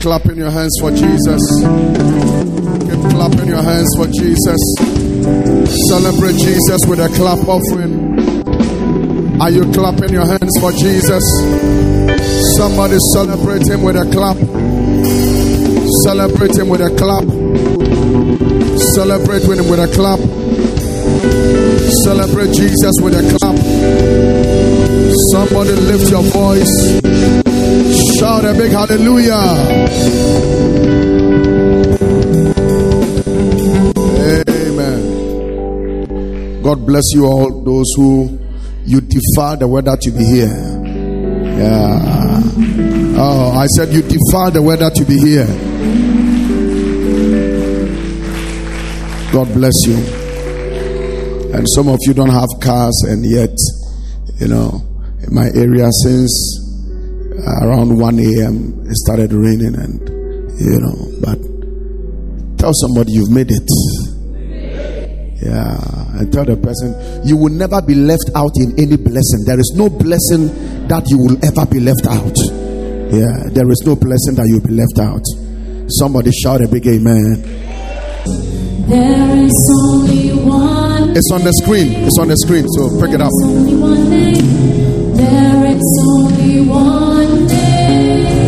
Clapping your hands for Jesus. Keep clapping your hands for Jesus. Celebrate Jesus with a clap offering. Are you clapping your hands for Jesus? Somebody celebrate him with a clap. Celebrate him with a clap. Celebrate with him with a clap. Celebrate Jesus with a clap. Somebody lift your voice. Shout a big hallelujah. Amen. God bless you all, those who you defy the weather to be here. Yeah. Oh, I said you defy the weather to be here. God bless you. And some of you don't have cars, and yet, you know, in my area since around 1 a.m. it started raining, and you know, but tell somebody you've made it. Yeah, and tell the person you will never be left out in any blessing. There is no blessing that you will ever be left out. Yeah, there is no blessing that you'll be left out. Somebody shout a big amen. There is only one. It's on the screen. It's on the screen. So pick it up. One name.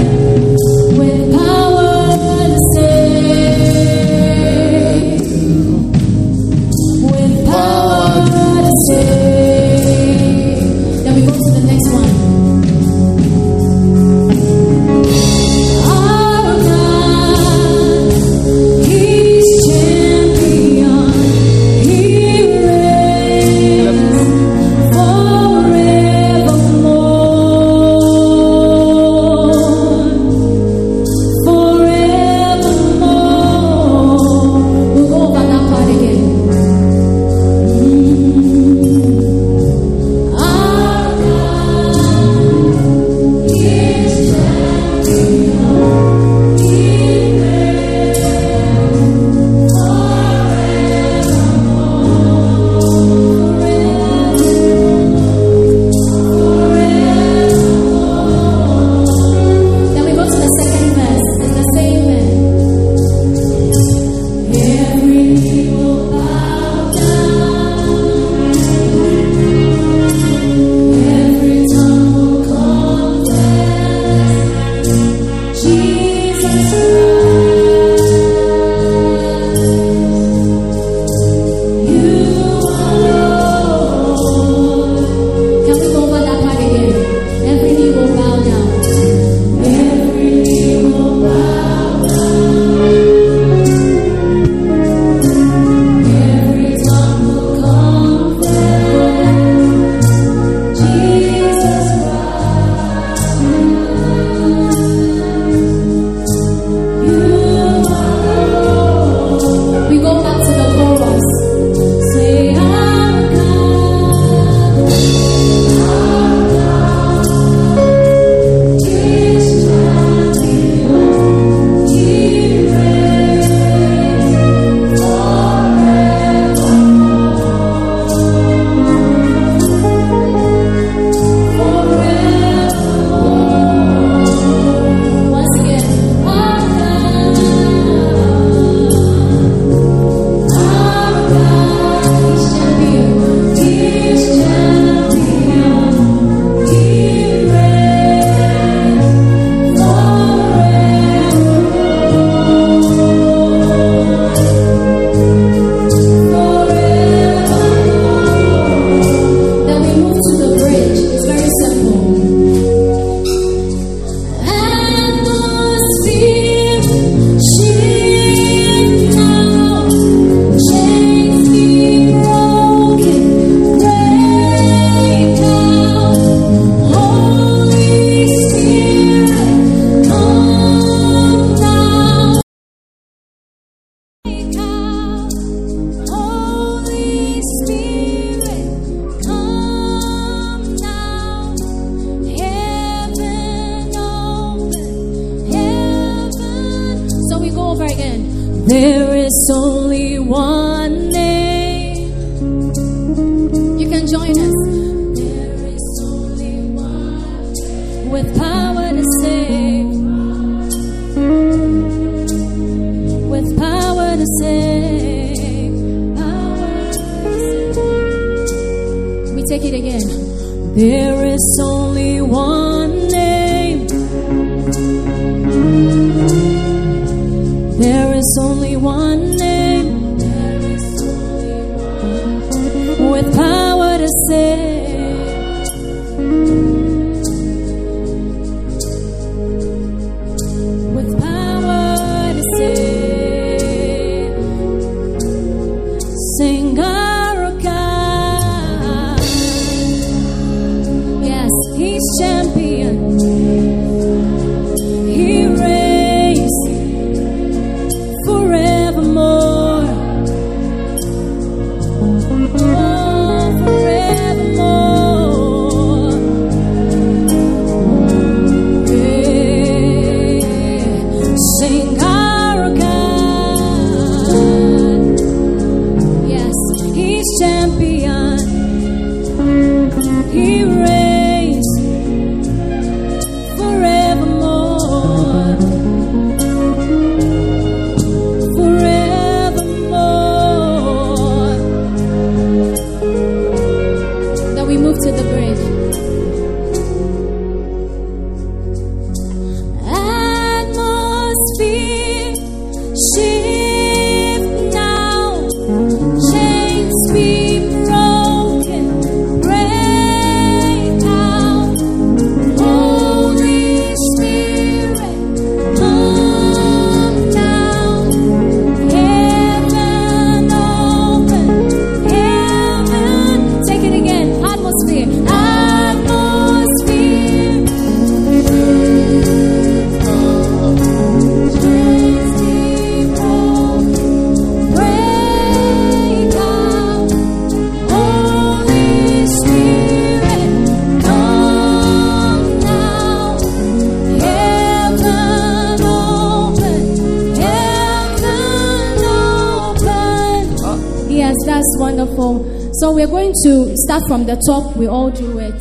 Start from the top, we all do it.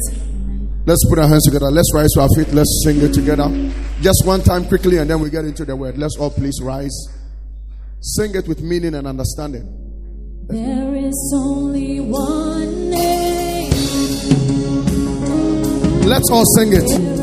Let's put our hands together. Let's rise to our feet. Let's sing it together. Just one time quickly, and then we get into the word. Let's all please rise. Sing it with meaning and understanding. There is only one name. Let's all sing it.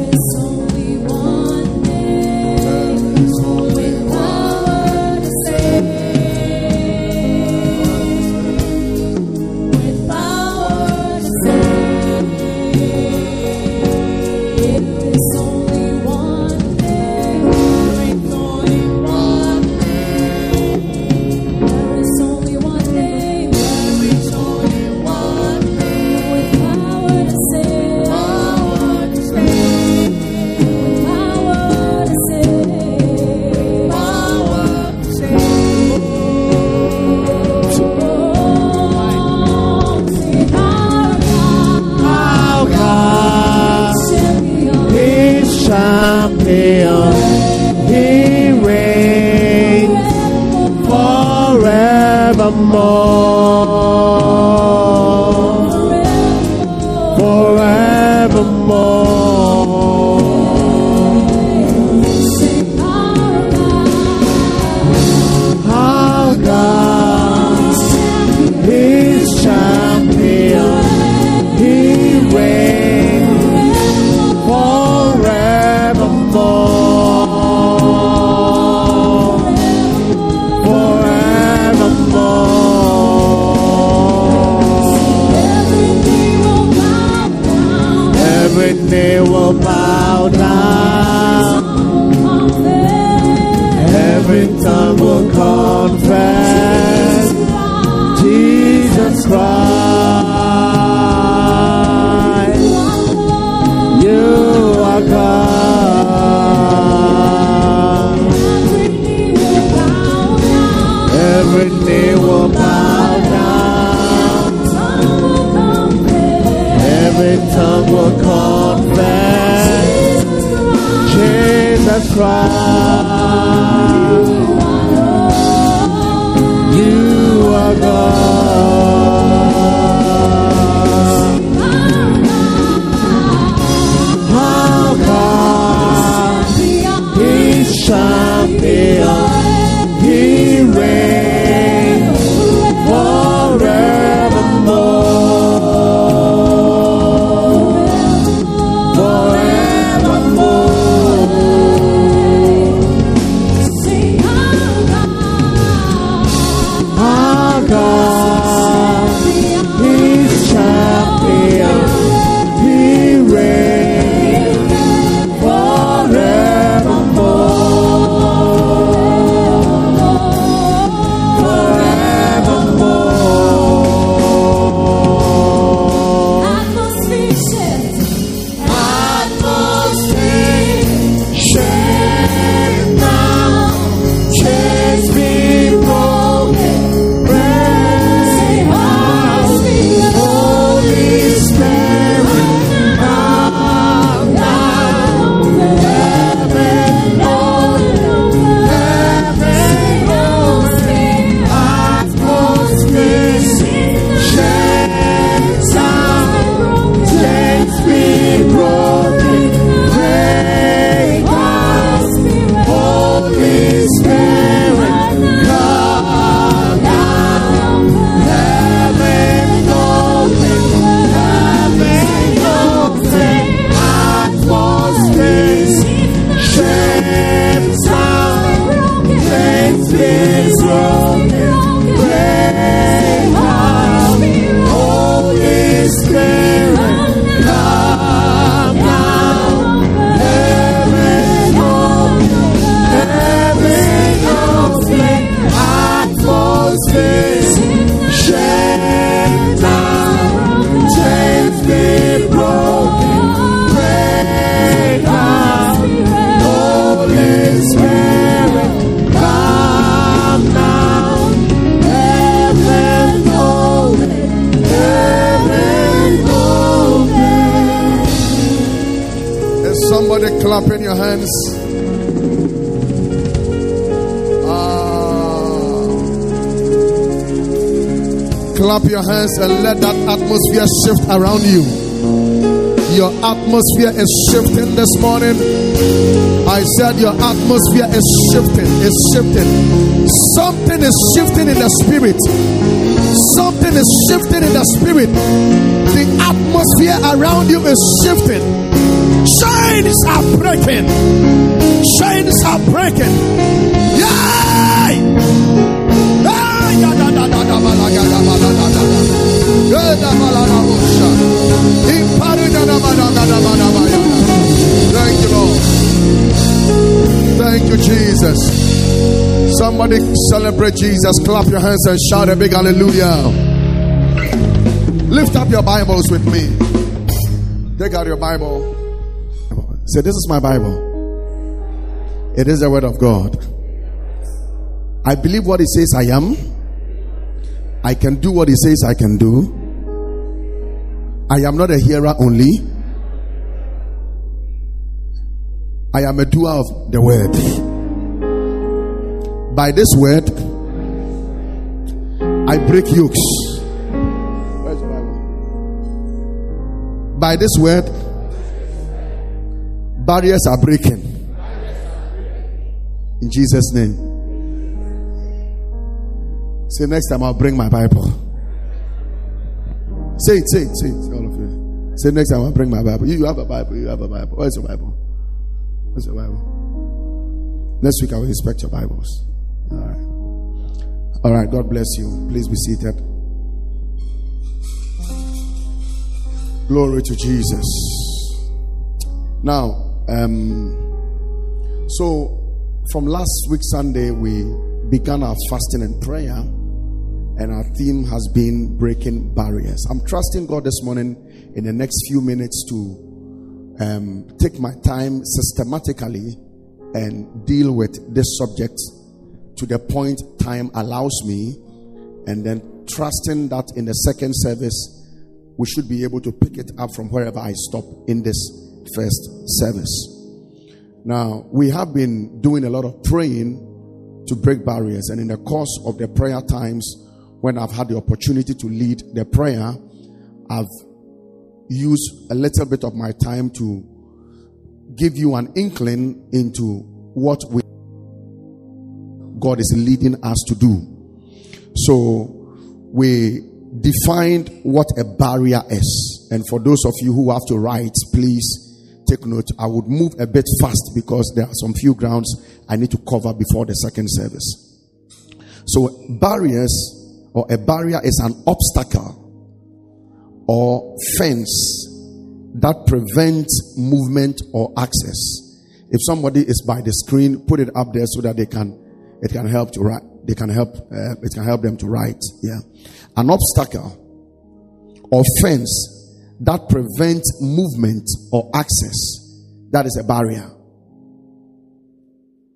Your hands and let that atmosphere shift around you. Your atmosphere is shifting this morning. I said your atmosphere is shifting, is shifting. Something is shifting in the spirit. Something is shifting in the spirit. The atmosphere around you is shifting. Chains are breaking. Chains are breaking. Yay! Thank you, Lord. Thank you, Jesus. Somebody celebrate Jesus. Clap your hands and shout a big hallelujah. Lift up your Bibles with me. Take out your Bible. Say, This is my Bible. It is the Word of God. I believe what He says I am. I can do what He says I can do. I am not a hearer only. I am a doer of the Word. By this Word, I break yokes. By this Word, barriers are breaking. In Jesus' name. Say next time I'll bring my Bible. Say it, say it, say it, all of you. Say next time I'll bring my Bible. You, you have a Bible, you have a Bible. Where's your Bible? Where's your Bible? Next week I will inspect your Bibles. All right. All right, God bless you. Please be seated. Glory to Jesus. Now, um, so from last week Sunday, we began our fasting and prayer, and our theme has been breaking barriers. I'm trusting God this morning in the next few minutes to um, take my time systematically and deal with this subject to the point time allows me, and then trusting that in the second service we should be able to pick it up from wherever I stop in this first service. Now, we have been doing a lot of praying to break barriers, and in the course of the prayer times, when I've had the opportunity to lead the prayer, I've used a little bit of my time to give you an inkling into what we, God is leading us to do. So, we defined what a barrier is. And for those of you who have to write, please take note. I would move a bit fast because there are some few grounds I need to cover before the second service. So, barriers or a barrier is an obstacle or fence that prevents movement or access. If somebody is by the screen, put it up there so that they can it can help to write. They can help. Uh, it can help them to write. Yeah, an obstacle or fence that prevents movement or access. That is a barrier.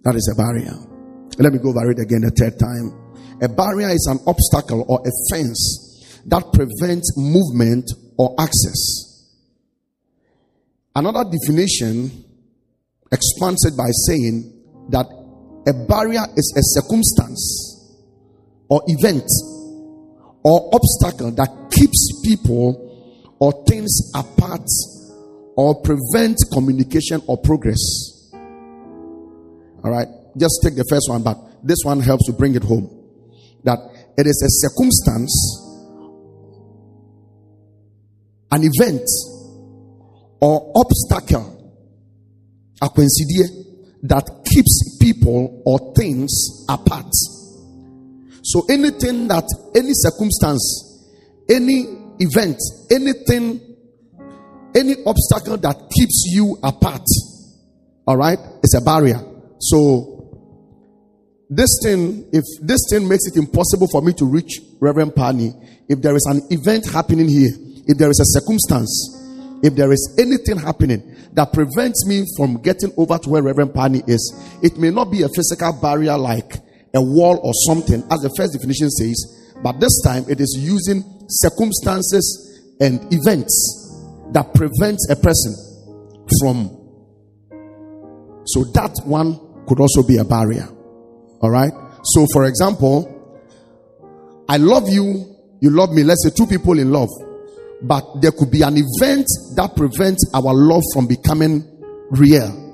That is a barrier. Let me go over it again the third time. A barrier is an obstacle or a fence that prevents movement or access. Another definition expands it by saying that a barrier is a circumstance or event or obstacle that keeps people or things apart or prevents communication or progress. All right, just take the first one, but this one helps to bring it home. That it is a circumstance, an event, or obstacle, a coincidence that keeps people or things apart. So anything that, any circumstance, any event, anything, any obstacle that keeps you apart, all right, is a barrier. So this thing, if this thing makes it impossible for me to reach Reverend Pani, if there is an event happening here, if there is a circumstance, if there is anything happening that prevents me from getting over to where Reverend Pani is, it may not be a physical barrier like a wall or something, as the first definition says, but this time it is using circumstances and events that prevents a person from. So that one could also be a barrier. All right. So, for example, I love you, you love me. Let's say two people in love, but there could be an event that prevents our love from becoming real.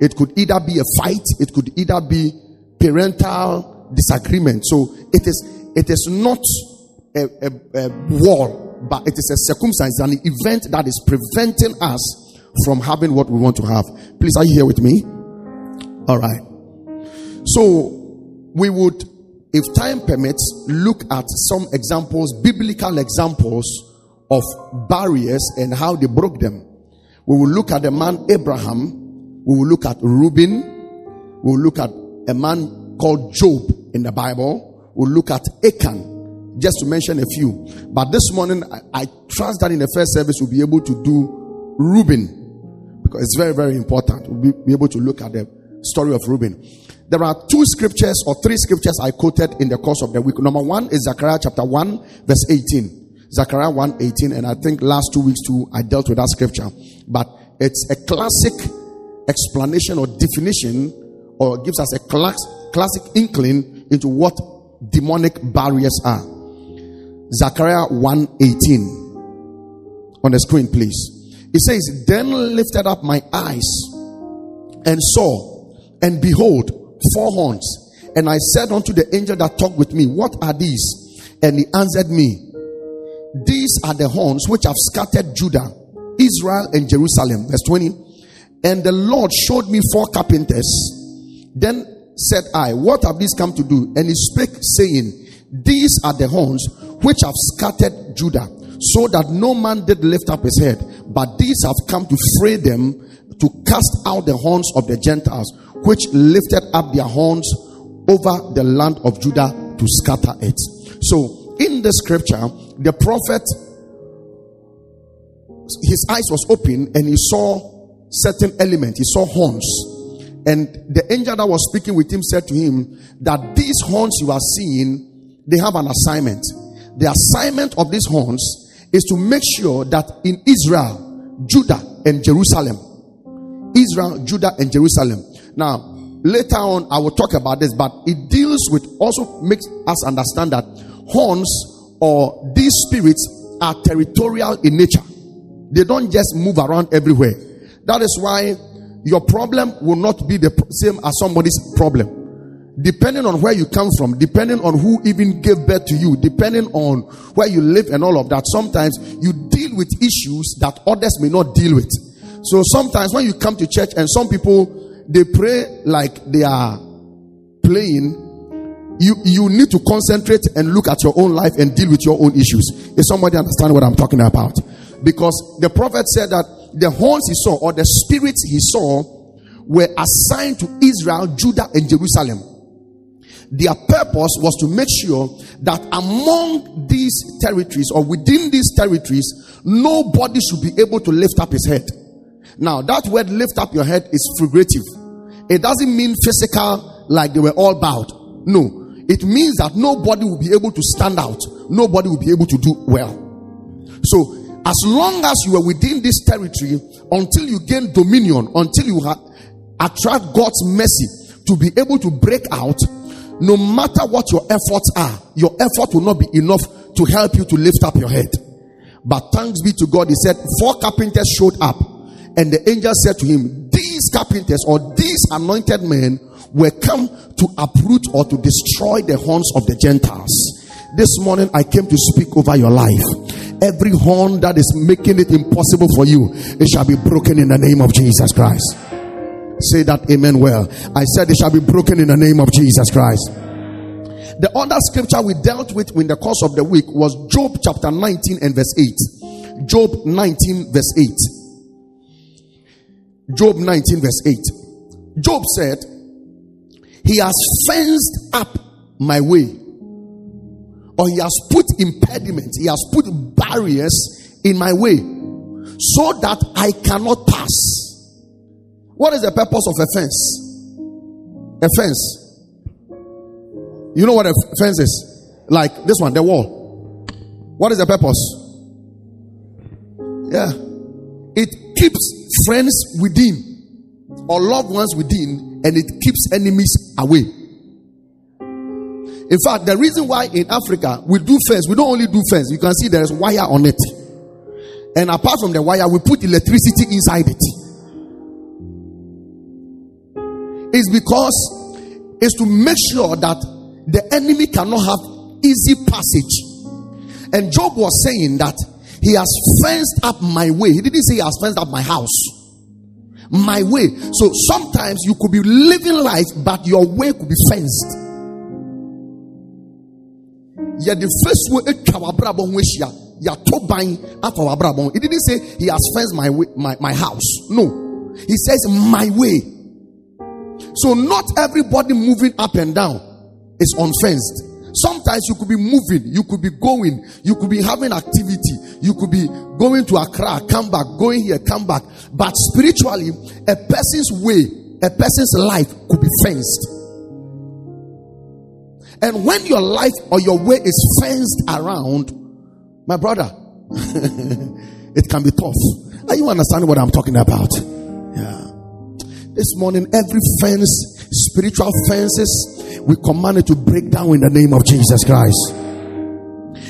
It could either be a fight, it could either be parental disagreement. So it is it is not a, a, a wall, but it is a circumstance, an event that is preventing us from having what we want to have. Please, are you here with me? All right. So we would, if time permits, look at some examples, biblical examples of barriers and how they broke them. We will look at the man Abraham. We will look at Reuben. We will look at a man called Job in the Bible. We'll look at Achan, just to mention a few. But this morning, I, I trust that in the first service we'll be able to do Reuben because it's very, very important. We'll be, be able to look at the story of Reuben. There are two scriptures or three scriptures I quoted in the course of the week. Number one is Zechariah chapter 1, verse 18. Zechariah 1 18, and I think last two weeks too, I dealt with that scripture. But it's a classic explanation or definition, or gives us a class, classic inkling into what demonic barriers are. Zechariah 1 18. On the screen, please. It says, Then lifted up my eyes and saw, and behold, four horns. And I said unto the angel that talked with me, What are these? And he answered me, These are the horns which have scattered Judah, Israel, and Jerusalem. Verse 20. And the Lord showed me four carpenters. Then said I, What have these come to do? And he spake, saying, These are the horns which have scattered Judah, so that no man did lift up his head. But these have come to fray them, to cast out the horns of the Gentiles, which lifted up their horns over the land of Judah to scatter it. So, in the scripture, the prophet, his eyes was open and he saw certain element. He saw horns. And the angel that was speaking with him said to him that these horns you are seeing, they have an assignment. The assignment of these horns is to make sure that in Israel, Judah, and Jerusalem, Israel, Judah, and Jerusalem. Now, later on, I will talk about this, but it deals with also makes us understand that horns or these spirits are territorial in nature. They don't just move around everywhere. That is why your problem will not be the same as somebody's problem. Depending on where you come from, depending on who even gave birth to you, depending on where you live and all of that, sometimes you deal with issues that others may not deal with. So sometimes when you come to church and some people they pray like they are playing, you, you need to concentrate and look at your own life and deal with your own issues. Is somebody understand what I'm talking about? Because the prophet said that the horns he saw or the spirits he saw were assigned to Israel, Judah, and Jerusalem. Their purpose was to make sure that among these territories or within these territories, nobody should be able to lift up his head. Now, that word lift up your head is figurative. It doesn't mean physical, like they were all bowed. No. It means that nobody will be able to stand out. Nobody will be able to do well. So, as long as you are within this territory, until you gain dominion, until you ha- attract God's mercy to be able to break out, no matter what your efforts are, your effort will not be enough to help you to lift up your head. But thanks be to God, he said, four carpenters showed up, and the angel said to him, These carpenters or these anointed men were come to uproot or to destroy the horns of the Gentiles. This morning I came to speak over your life. Every horn that is making it impossible for you, it shall be broken in the name of Jesus Christ. Say that amen well. I said it shall be broken in the name of Jesus Christ. The other scripture we dealt with in the course of the week was Job chapter 19 and verse 8. Job 19 verse 8. Job 19 verse 8. Job said, He has fenced up my way, or He has put impediments, He has put barriers in my way, so that I cannot pass. What is the purpose of a fence? A fence. You know what a fence is? Like this one, the wall. What is the purpose? Yeah. It keeps friends within or loved ones within and it keeps enemies away. In fact, the reason why in Africa we do fence, we don't only do fence, you can see there is wire on it. And apart from the wire, we put electricity inside it. It's because it's to make sure that the enemy cannot have easy passage. And Job was saying that he has fenced up my way. He didn't say he has fenced up my house. My way. So sometimes you could be living life, but your way could be fenced. Yeah, the first way yɛato ban afa w'abrabɔ ho. He didn't say he has fenced my way, my, my house. No. He says my way. So not everybody moving up and down is unfenced. Sometimes you could be moving, you could be going, you could be having activity, you could be going to Accra, come back, going here, come back. But spiritually, a person's way, a person's life could be fenced. And when your life or your way is fenced around, my brother, it can be tough. Are you understanding what I'm talking about? Yeah. This morning, every fence, spiritual fences, we command it to break down in the name of Jesus Christ.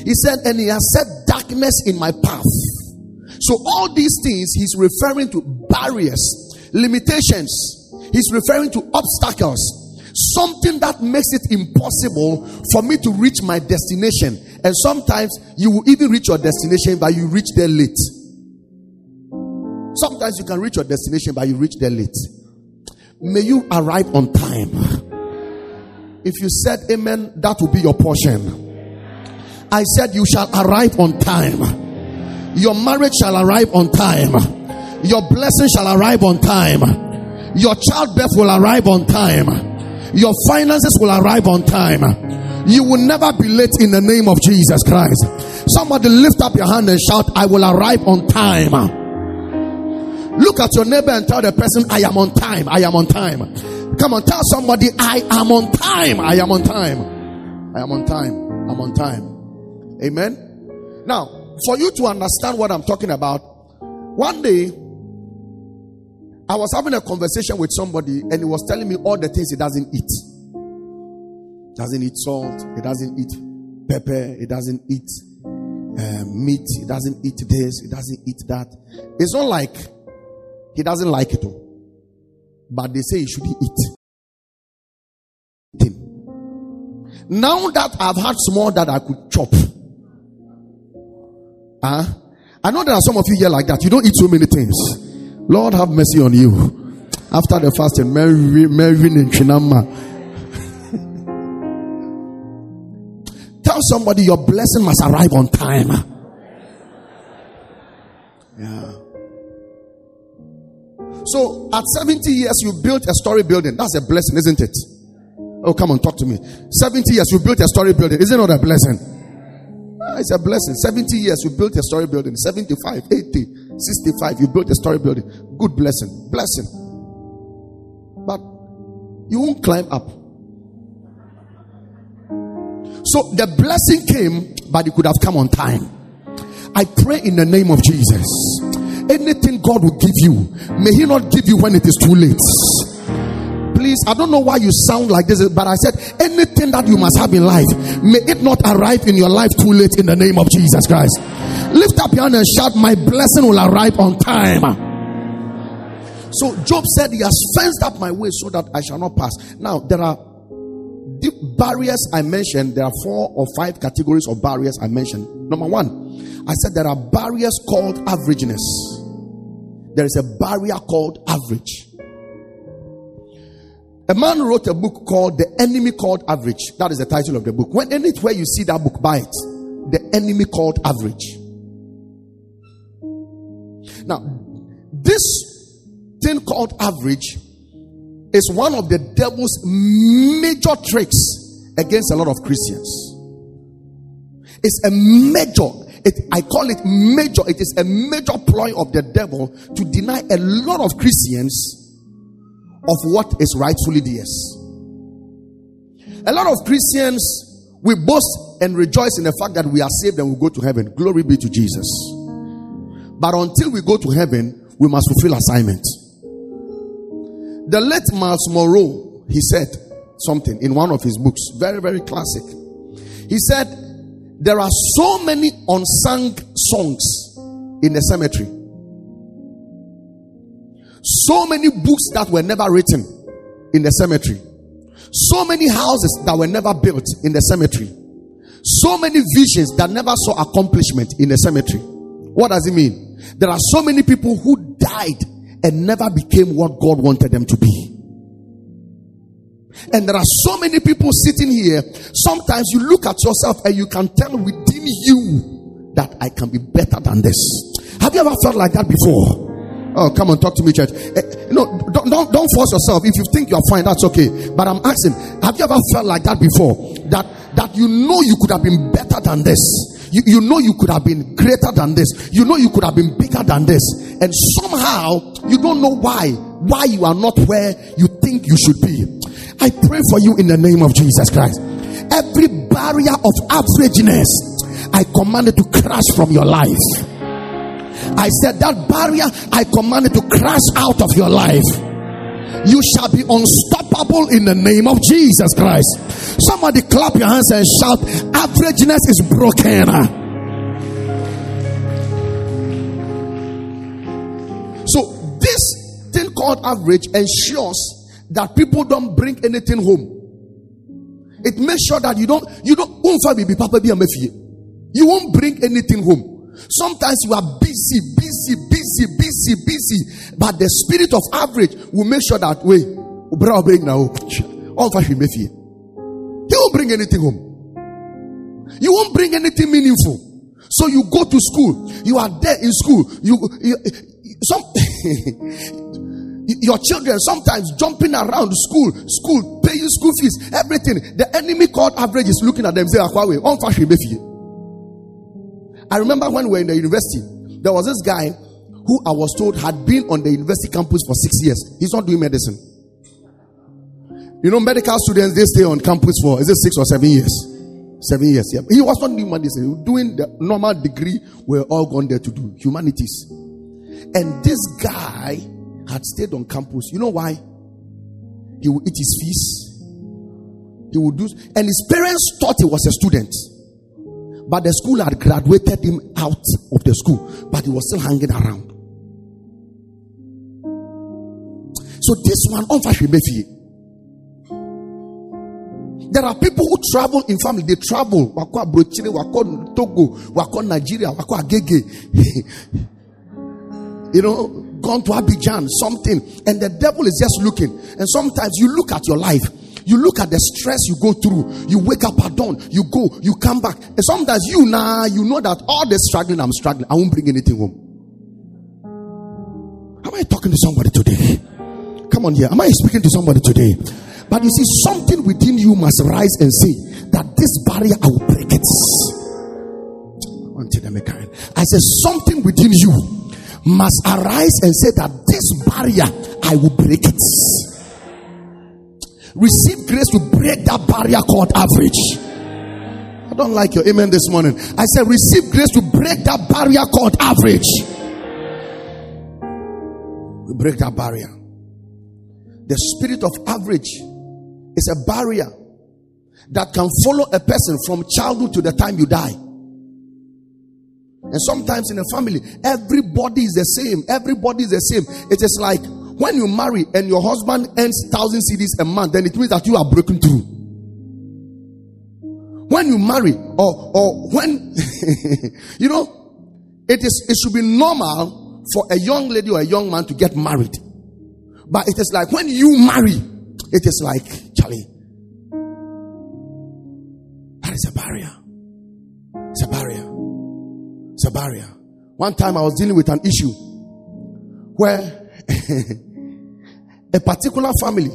He said, and he has set darkness in my path. So, all these things, he's referring to barriers, limitations, he's referring to obstacles, something that makes it impossible for me to reach my destination. And sometimes you will even reach your destination, but you reach there late. Sometimes you can reach your destination, but you reach there late. May you arrive on time. If you said amen, that will be your portion. I said you shall arrive on time. Your marriage shall arrive on time. Your blessing shall arrive on time. Your childbirth will arrive on time. Your finances will arrive on time. You will never be late in the name of Jesus Christ. Somebody lift up your hand and shout, I will arrive on time. Look at your neighbor and tell the person, I am on time. I am on time. Come on, tell somebody, I am on time. I am on time. I am on time. I'm on time. Amen. Now, for you to understand what I'm talking about, one day I was having a conversation with somebody and he was telling me all the things he doesn't eat. Doesn't eat salt, he doesn't eat pepper, he doesn't eat um, meat, he doesn't eat this, he doesn't eat that. It's not like he doesn't like it all. But they say he shouldn't eat. Now that I've had small that I could chop. Huh? I know there are some of you here like that. You don't eat so many things. Lord have mercy on you. After the fasting, Mary, Mary and Chinama. Tell somebody your blessing must arrive on time. Yeah. So at 70 years, you built a story building. That's a blessing, isn't it? Oh, come on, talk to me. 70 years, you built a story building. Isn't it a blessing? Ah, It's a blessing. 70 years, you built a story building. 75, 80, 65, you built a story building. Good blessing. Blessing. But you won't climb up. So the blessing came, but it could have come on time. I pray in the name of Jesus. Anything God will give you, may He not give you when it is too late. Please, I don't know why you sound like this, but I said anything that you must have in life, may it not arrive in your life too late in the name of Jesus Christ. Lift up your hand and shout, My blessing will arrive on time. So Job said, He has fenced up my way so that I shall not pass. Now, there are the barriers I mentioned, there are four or five categories of barriers I mentioned. Number one, I said there are barriers called averageness. There is a barrier called average. A man wrote a book called The Enemy Called Average. That is the title of the book. When anywhere you see that book, buy it. The Enemy Called Average. Now, this thing called average is one of the devil's major tricks against a lot of Christians. It's a major, it, I call it major, it is a major ploy of the devil to deny a lot of Christians of what is rightfully theirs. A lot of Christians, we boast and rejoice in the fact that we are saved and we go to heaven. Glory be to Jesus. But until we go to heaven, we must fulfill assignment. The late Myles Munroe, he said something in one of his books, very, very classic. He said, There are so many unsung songs in the cemetery, so many books that were never written in the cemetery, so many houses that were never built in the cemetery, so many visions that never saw accomplishment in the cemetery. What does it mean? There are so many people who died and never became what God wanted them to be. And there are so many people sitting here. Sometimes you look at yourself and you can tell within you that I can be better than this. Have you ever felt like that before? Oh, come on, talk to me, church. Eh, you know, don't, don't, don't force yourself. If you think you're fine, that's okay. But I'm asking, have you ever felt like that before? That that you know you could have been better than this. You, you know you could have been greater than this. You know you could have been bigger than this. And somehow you don't know why. Why you are not where you think you should be. I pray for you in the name of Jesus Christ. Every barrier of averageness, I command it to crash from your life. I said that barrier, I command it to crash out of your life. You shall be unstoppable in the name of Jesus Christ. Somebody clap your hands and shout, averageness is broken. So, this thing called average ensures that people don't bring anything home. It makes sure that you don't, you don't, you won't bring anything home. Sometimes you are busy, busy, busy, busy, busy, but the spirit of average will make sure that way. He won't bring anything home. You won't bring anything meaningful. So you go to school. You are there in school. You, you some your children sometimes jumping around school, school, paying school fees, everything. The enemy called average is looking at them. Say, "Akwawe, on fashion I remember when we were in the university, there was this guy who I was told had been on the university campus for six years. He's not doing medicine. You know, medical students they stay on campus for is it six or seven years? Seven years. Yeah. He was not doing medicine. He was doing the normal degree. We're all gone there to do humanities. And this guy had stayed on campus. You know why? He would eat his fees. He would do, and his parents thought he was a student. But the school had graduated him out of the school, but he was still hanging around. So this one, on there are people who travel in family. They travel. Wako Abrochire, Wako Togo, Wako Nigeria, Wako Agege. you know, gone to Abidjan, something. And the devil is just looking. And sometimes you look at your life. You look at the stress you go through. You wake up at dawn. You go. You come back. And sometimes you now, nah, you know that all the struggling I'm struggling, I won't bring anything home. Am I talking to somebody today? Come on here. Am I speaking to somebody today? But you see, something within you must rise and say that this barrier, I will break it. Until I said, something within you must arise and say that this barrier, I will break it. Receive grace to break that barrier called average. I don't like your amen this morning. I said, receive grace to break that barrier called average. We break that barrier. The spirit of average is a barrier that can follow a person from childhood to the time you die. And sometimes in a family, everybody is the same. Everybody is the same. It is like when you marry and your husband earns thousand cedis a month, then it means that you are broken through. When you marry, or or when you know, it is it should be normal for a young lady or a young man to get married. But it is like when you marry, It is like, Charlie, that is a barrier. Barrier. One time I was dealing with an issue where a particular family,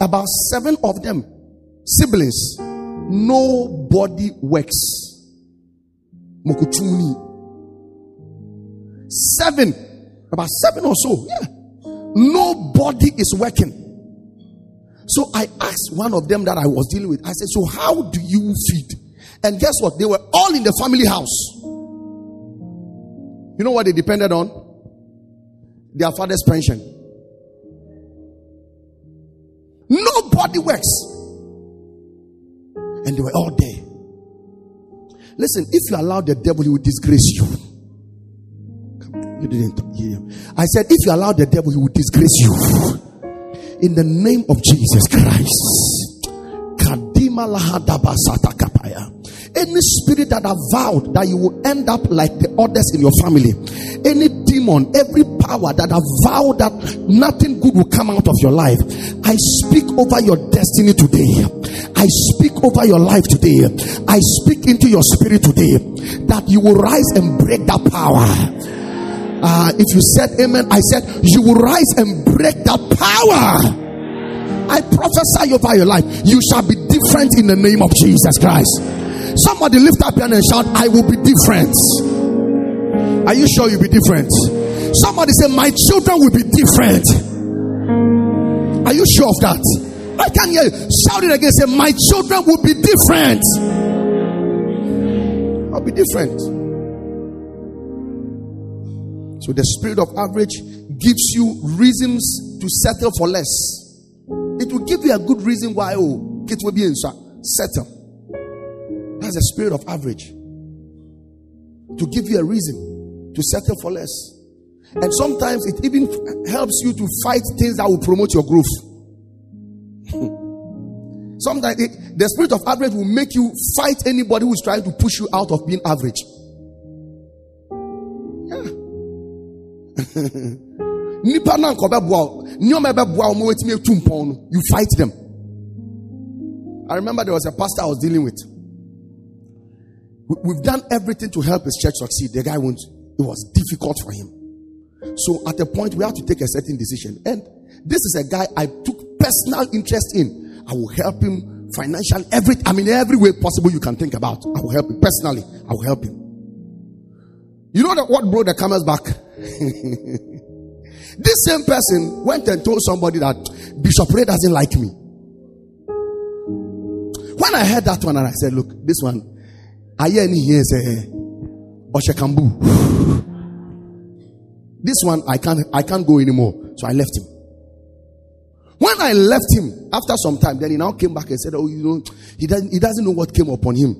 about seven of them, siblings, nobody works. Mokutuni. Seven, about seven or so, yeah. Nobody is working. So I asked one of them that I was dealing with, I said, So how do you feed? And guess what? They were all in the family house. You know what they depended on? Their father's pension. Nobody works. And they were all there. Listen, if you allow the devil, he will disgrace you. You didn't hear him. I said, if you allow the devil, he will disgrace you. In the name of Jesus Christ. Kadima lahadaba satakapaya. Any spirit that have vowed that you will end up like the others in your family, any demon, every power that have vowed that nothing good will come out of your life, I speak over your destiny today. I speak over your life today. I speak into your spirit today that you will rise and break that power. Uh, if you said amen, I said you will rise and break that power. I prophesy over your life. You shall be different in the name of Jesus Christ. Somebody lift up your hand and shout, I will be different. Are you sure you'll be different? Somebody say, My children will be different. Are you sure of that? I can hear you. Shout it again. Say, My children will be different. I'll be different. So the spirit of average gives you reasons to settle for less. It will give you a good reason why oh it will be in settle. That's the spirit of average. To give you a reason to settle for less. And sometimes it even helps you to fight things that will promote your growth. sometimes it, the spirit of average will make you fight anybody who is trying to push you out of being average. you fight them i remember there was a pastor i was dealing with we've done everything to help his church succeed. The guy won't. It was difficult for him. So at a point we had to take a certain decision. And this is a guy i took personal interest in. I will help him financially every i mean every way possible you can think about. I will help him personally. I will help him. You know that what brought the camels back? This same person went and told somebody that Bishop Ray doesn't like me. When I heard that one, and I said, Look, this one, I hear any here say, Oshekambu. This one, I can't, I can't go anymore. So I left him. When I left him, after some time, then he now came back and said, Oh, you know, he doesn't, he doesn't know what came upon him.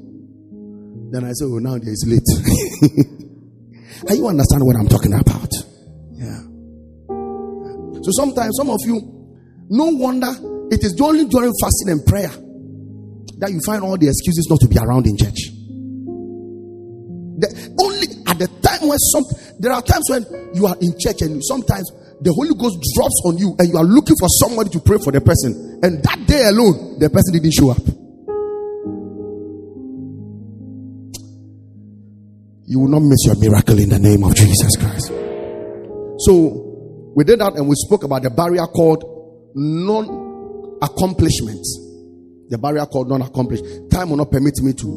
Then I said, Oh, now it's late. Are you understand what I'm talking about? Yeah. So sometimes some of you, no wonder it is only during fasting and prayer that you find all the excuses not to be around in church. The, only at the time when some there are times when you are in church and sometimes the Holy Ghost drops on you and you are looking for somebody to pray for the person, and that day alone the person didn't show up. You will not miss your miracle in the name of Jesus Christ. So we did that and we spoke about the barrier called non accomplishment. The barrier called non accomplishment. Time will not permit me to,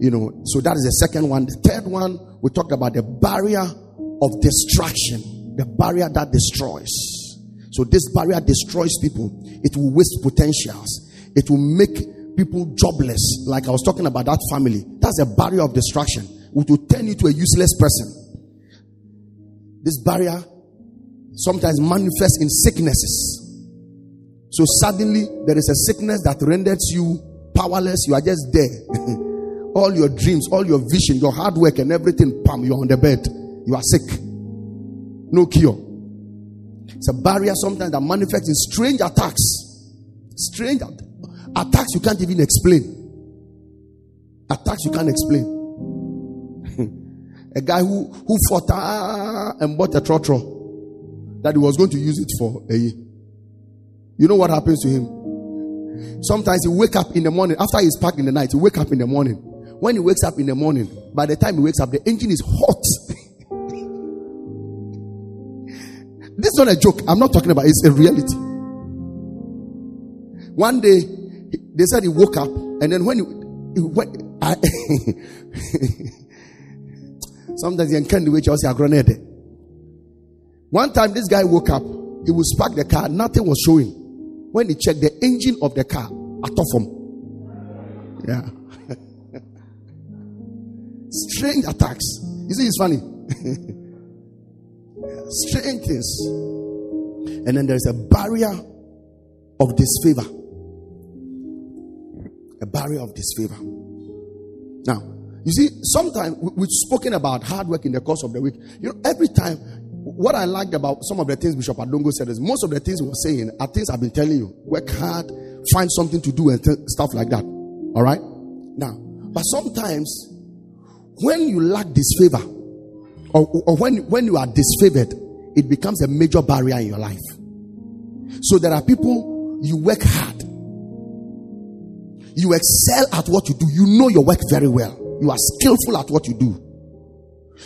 you know. So that is the second one. The third one, we talked about the barrier of distraction, the barrier that destroys. So this barrier destroys people. It will waste potentials. It will make people jobless. Like I was talking about that family. That's a barrier of distraction. It will turn you to a useless person. This barrier sometimes manifests in sicknesses. So suddenly there is a sickness that renders you powerless. You are just there. all your dreams, all your vision, your hard work, and everything, pam, you're on the bed. You are sick. No cure. It's a barrier sometimes that manifests in strange attacks. Strange at- attacks you can't even explain. Attacks you can't explain. a guy who, who fought ah, and bought a trotro that he was going to use it for a year. You know what happens to him? Sometimes he wake up in the morning after he's packed in the night. He wake up in the morning. When he wakes up in the morning, by the time he wakes up, the engine is hot. this is not a joke. I'm not talking about. It's a reality. One day, they said he woke up, and then when he, he went, I, sometimes you can't do it. You say, "Agronede." One time, this guy woke up. He would spark the car. Nothing was showing. When he checked the engine of the car, at off him. Yeah. Strange attacks. You see, it's funny. Strange things. And then there's a barrier of disfavor. A barrier of disfavor. Now, you see, sometimes we- we've spoken about hard work in the course of the week. You know, every time, what I liked about some of the things Bishop Adongo said is most of the things he was saying are things I've been telling you. Work hard, find something to do, and th- stuff like that. All right? Now, but sometimes when you lack disfavor, or, or when, when you are disfavored, it becomes a major barrier in your life. So there are people, you work hard, you excel at what you do, you know your work very well, you are skillful at what you do.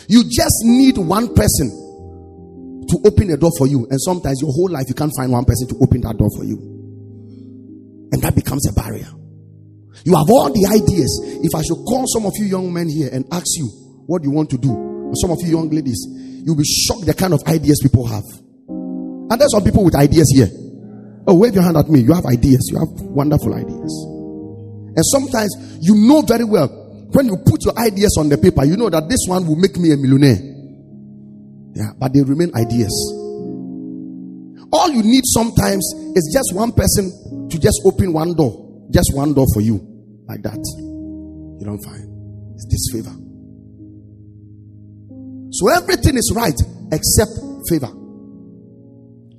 You just need one person to open a door for you, and sometimes your whole life you can't find one person to open that door for you, and that becomes a barrier. You have all the ideas. If I should call some of you young men here and ask you what you want to do, or some of you young ladies, you'll be shocked the kind of ideas people have. And there's some people with ideas here. Oh, wave your hand at me. You have ideas. You have wonderful ideas. And sometimes you know very well when you put your ideas on the paper, you know that this one will make me a millionaire. Yeah, but they remain ideas. All you need sometimes is just one person to just open one door, just one door for you, like that. You don't find it's disfavor. So everything is right except favor.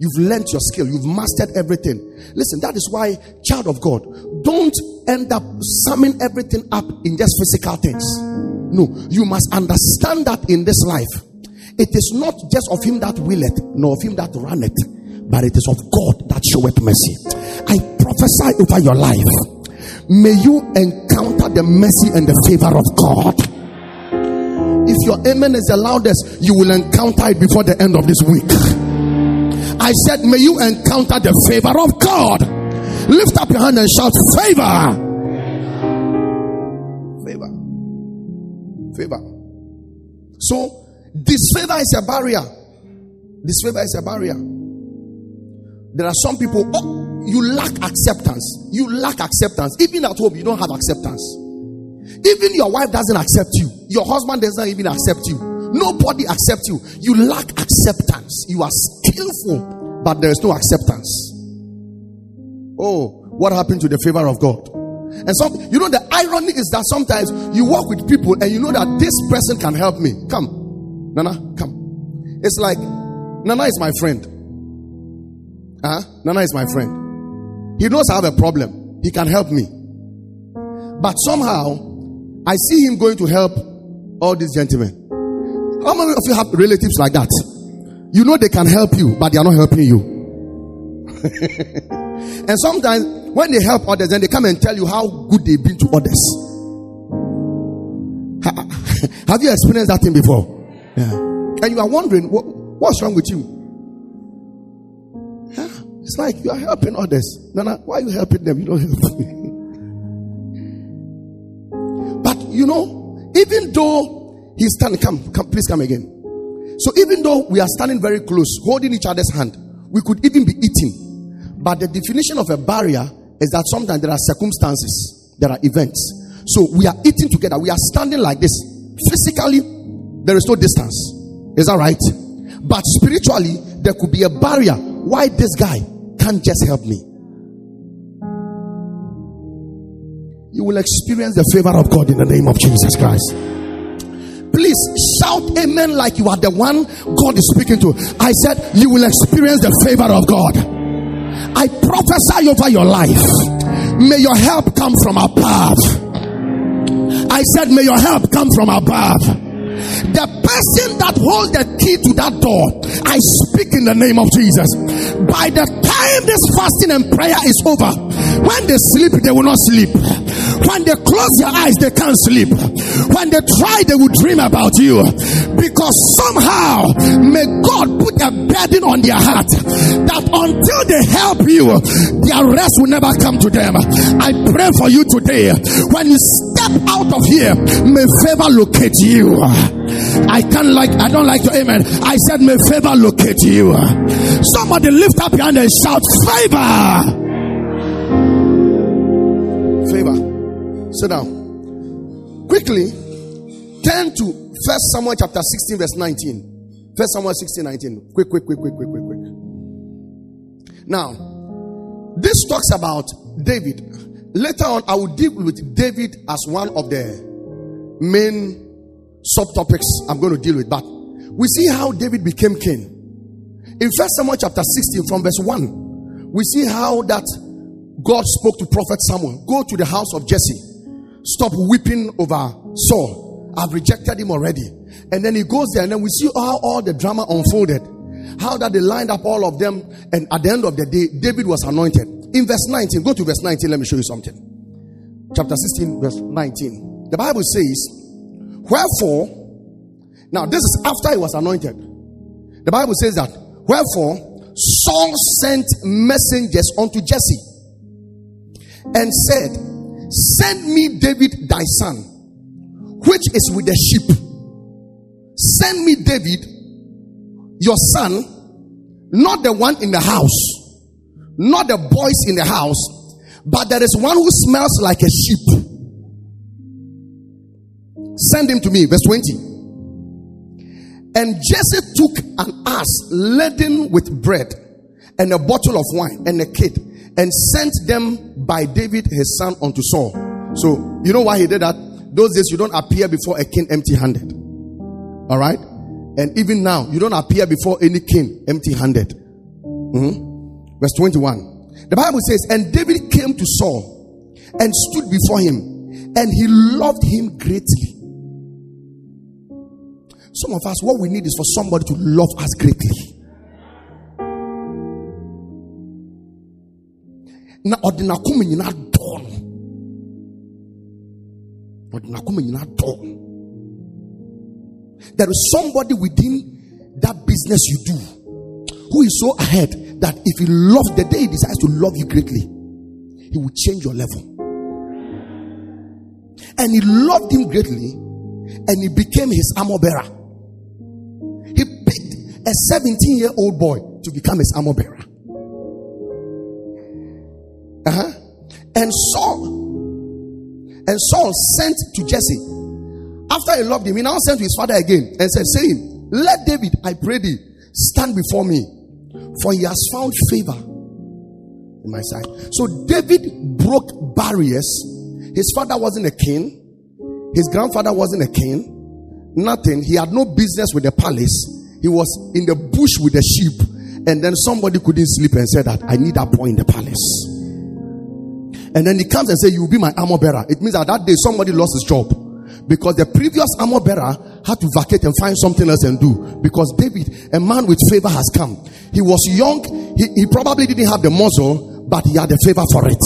You've learned your skill, you've mastered everything. Listen, that is why, child of God, don't end up summing everything up in just physical things. No, you must understand that in this life, it is not just of him that willeth, nor of him that runneth, but it is of God that showeth mercy. I prophesy over your life. May you encounter the mercy and the favor of God. If your amen is the loudest, you will encounter it before the end of this week. I said, May you encounter the favor of God. Lift up your hand and shout, Favor. Favor. Favor. So, this favor is a barrier. This favor is a barrier. There are some people, oh, you lack acceptance. You lack acceptance. Even at home, you don't have acceptance. Even your wife doesn't accept you. Your husband doesn't even accept you. Nobody accepts you. You lack acceptance. You are skillful, but there is no acceptance. Oh, what happened to the favor of God? And some, you know, the irony is that sometimes you walk with people and you know that this person can help me. Come, Nana, come. It's like Nana is my friend. Huh? Nana is my friend. He knows I have a problem. He can help me. But somehow, I see him going to help all these gentlemen. How many of you have relatives like that? You know they can help you, but they are not helping you. and sometimes when they help others, then they come and tell you how good they've been to others. Have you experienced that thing before? Yeah. And you are wondering what, what's wrong with you? It's like you are helping others. Nana, why are you helping them? You don't help me. But you know, even though he's standing, come, come, please come again. So even though we are standing very close, holding each other's hand, we could even be eating. But the definition of a barrier is that sometimes there are circumstances, there are events. So we are eating together, we are standing like this. Physically, there is no distance. Is that right? But spiritually, there could be a barrier. Why this guy can't just help me? You will experience the favor of God in the name of Jesus Christ. Please shout amen like you are the one God is speaking to. I said, You will experience the favor of God. I prophesy over your life. May your help come from above. I said, May your help come from above. The person that holds the key to that door, I speak in the name of Jesus. By the time this fasting and prayer is over, When they sleep, they will not sleep. When they close their eyes, they can't sleep. When they try, they will dream about you. Because somehow, may God put a burden on their heart that until they help you, their rest will never come to them. I pray for you today. When you step out of here, may favor locate you. I can't like, I don't like your amen. I said, may favor locate you. Somebody lift up your hand and shout, favor. Favor. Sit down. Quickly, turn to First Samuel chapter 16, verse 19. First Samuel 16, 19. Quick, quick, quick, quick, quick, quick, quick. Now, this talks about David. Later on, I will deal with David as one of the main subtopics I'm going to deal with. But we see how David became king. In First Samuel chapter 16, from verse 1, we see how that God spoke to prophet Samuel. Go to the house of Jesse. Stop weeping over Saul. I've rejected him already. And then he goes there, and then we see how all the drama unfolded. How that they lined up all of them, and at the end of the day, David was anointed. In verse 19, go to verse 19, let me show you something. Chapter 16, verse 19. The Bible says, Wherefore, now this is after he was anointed. The Bible says that, Wherefore, Saul sent messengers unto Jesse and said, Send me David thy son, which is with the sheep. Send me David, your son, not the one in the house, not the boys in the house, but there is one who smells like a sheep. Send him to me. Verse 20. And Jesse took an ass laden with bread and a bottle of wine and a kid and sent them by David his son unto Saul. So, you know why he did that? Those days you don't appear before a king empty handed. All right? And even now, you don't appear before any king empty handed. Hmm? Verse 21. The Bible says, And David came to Saul and stood before him, and he loved him greatly. Some of us, what we need is for somebody to love us greatly. There is somebody within that business you do who is so ahead that if he loves the day he decides to love you greatly, he will change your level. And he loved him greatly, and he became his armor bearer. He picked a 17 year old boy to become his armor bearer. Uh-huh. And Saul, and Saul sent to Jesse. After he loved him, he now sent to his father again and said, saying, Let David, I pray thee, stand before me, for he has found favor in my sight. So David broke barriers. His father wasn't a king, his grandfather wasn't a king, nothing. He had no business with the palace. He was in the bush with the sheep, and then somebody couldn't sleep and said that I need that boy in the palace. And then he comes and says, You will be my armor bearer. It means that that day somebody lost his job because the previous armor bearer had to vacate and find something else and do. Because David, a man with favor, has come. He was young, he, he probably didn't have the muscle, but he had the favor for it.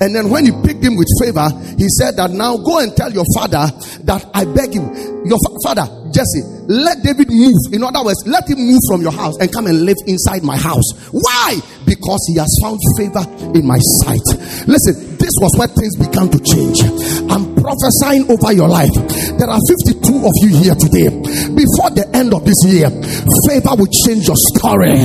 And then when he picked him with favor, he said that now go and tell your father that I beg you, your fa- father, Jesse, let David move. In other words, let him move from your house and come and live inside my house. Why? Because he has found favor in my sight. Listen, this was where things began to change. I'm prophesying over your life. There are 52 of you here today. Before the end of this year, favor will change your story.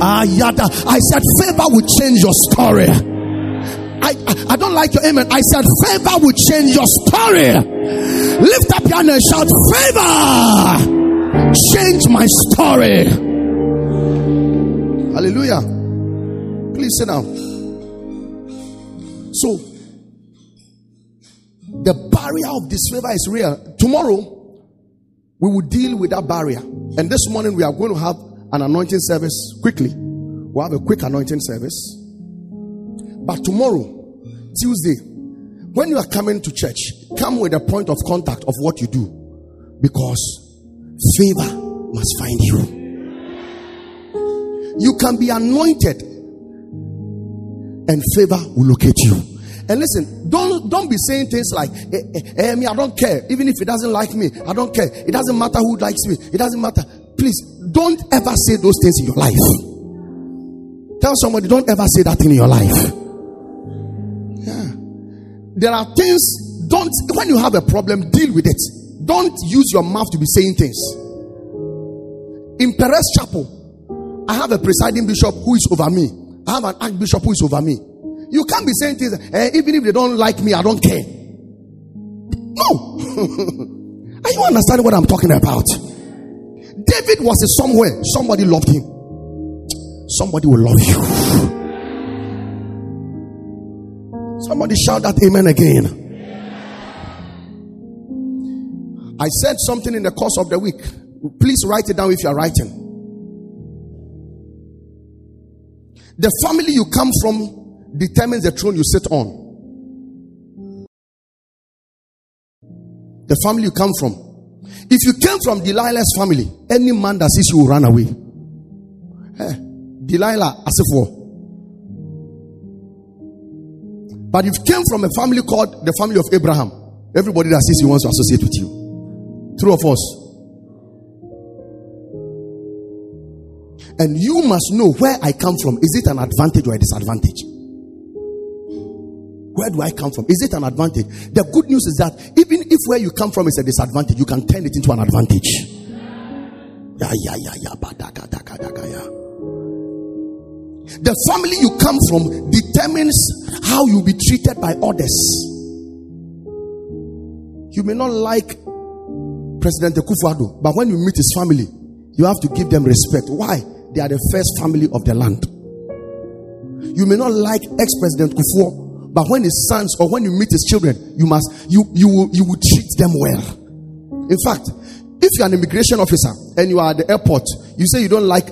Ah, yada. I said favor will change your story. I, I, I don't like your amen. I said favor will change your story. Lift up your hand and shout, favor change my story. Hallelujah. Please sit down. So, the barrier of disfavor is real. Tomorrow, we will deal with that barrier. And this morning, we are going to have an anointing service quickly. We'll have a quick anointing service. But tomorrow, Tuesday, when you are coming to church, come with a point of contact of what you do because favor must find you. You can be anointed and favor will locate you. And listen, don't don't be saying things like, eh, eh, eh, "Me, I don't care. Even if he doesn't like me, I don't care. It doesn't matter who likes me. It doesn't matter." Please, don't ever say those things in your life. Tell somebody, don't ever say that thing in your life. Yeah. There are things. Don't when you have a problem, deal with it. Don't use your mouth to be saying things. In Perez Chapel, I have a presiding bishop who is over me. I have an archbishop who is over me. You can't be saying things, eh, even if they don't like me, I don't care. No. Are you understanding what I'm talking about? David was somewhere, somebody loved him. Somebody will love you. Somebody shout that amen again. I said something in the course of the week. Please write it down if you are writing. The family you come from determines the throne you sit on. The family you come from. If you came from Delilah's family, any man that sees you will run away. Eh, Delilah, as if for. But if you came from a family called the family of Abraham, everybody that sees you wants to associate with you. True of us. And you must know where I come from. Is it an advantage or a disadvantage? Where do I come from? Is it an advantage? The good news is that even if where you come from is a disadvantage, you can turn it into an advantage. Yeah, yeah, yeah, yeah. The family you come from determines how you'll be treated by others. You may not like President Akufo-Addo, but when you meet his family, you have to give them respect. Why? They are the first family of the land. You may not like ex-president Kufuor, but when his sons or when you meet his children, you must you you will you will treat them well. In fact, if you're an immigration officer and you are at the airport, you say you don't like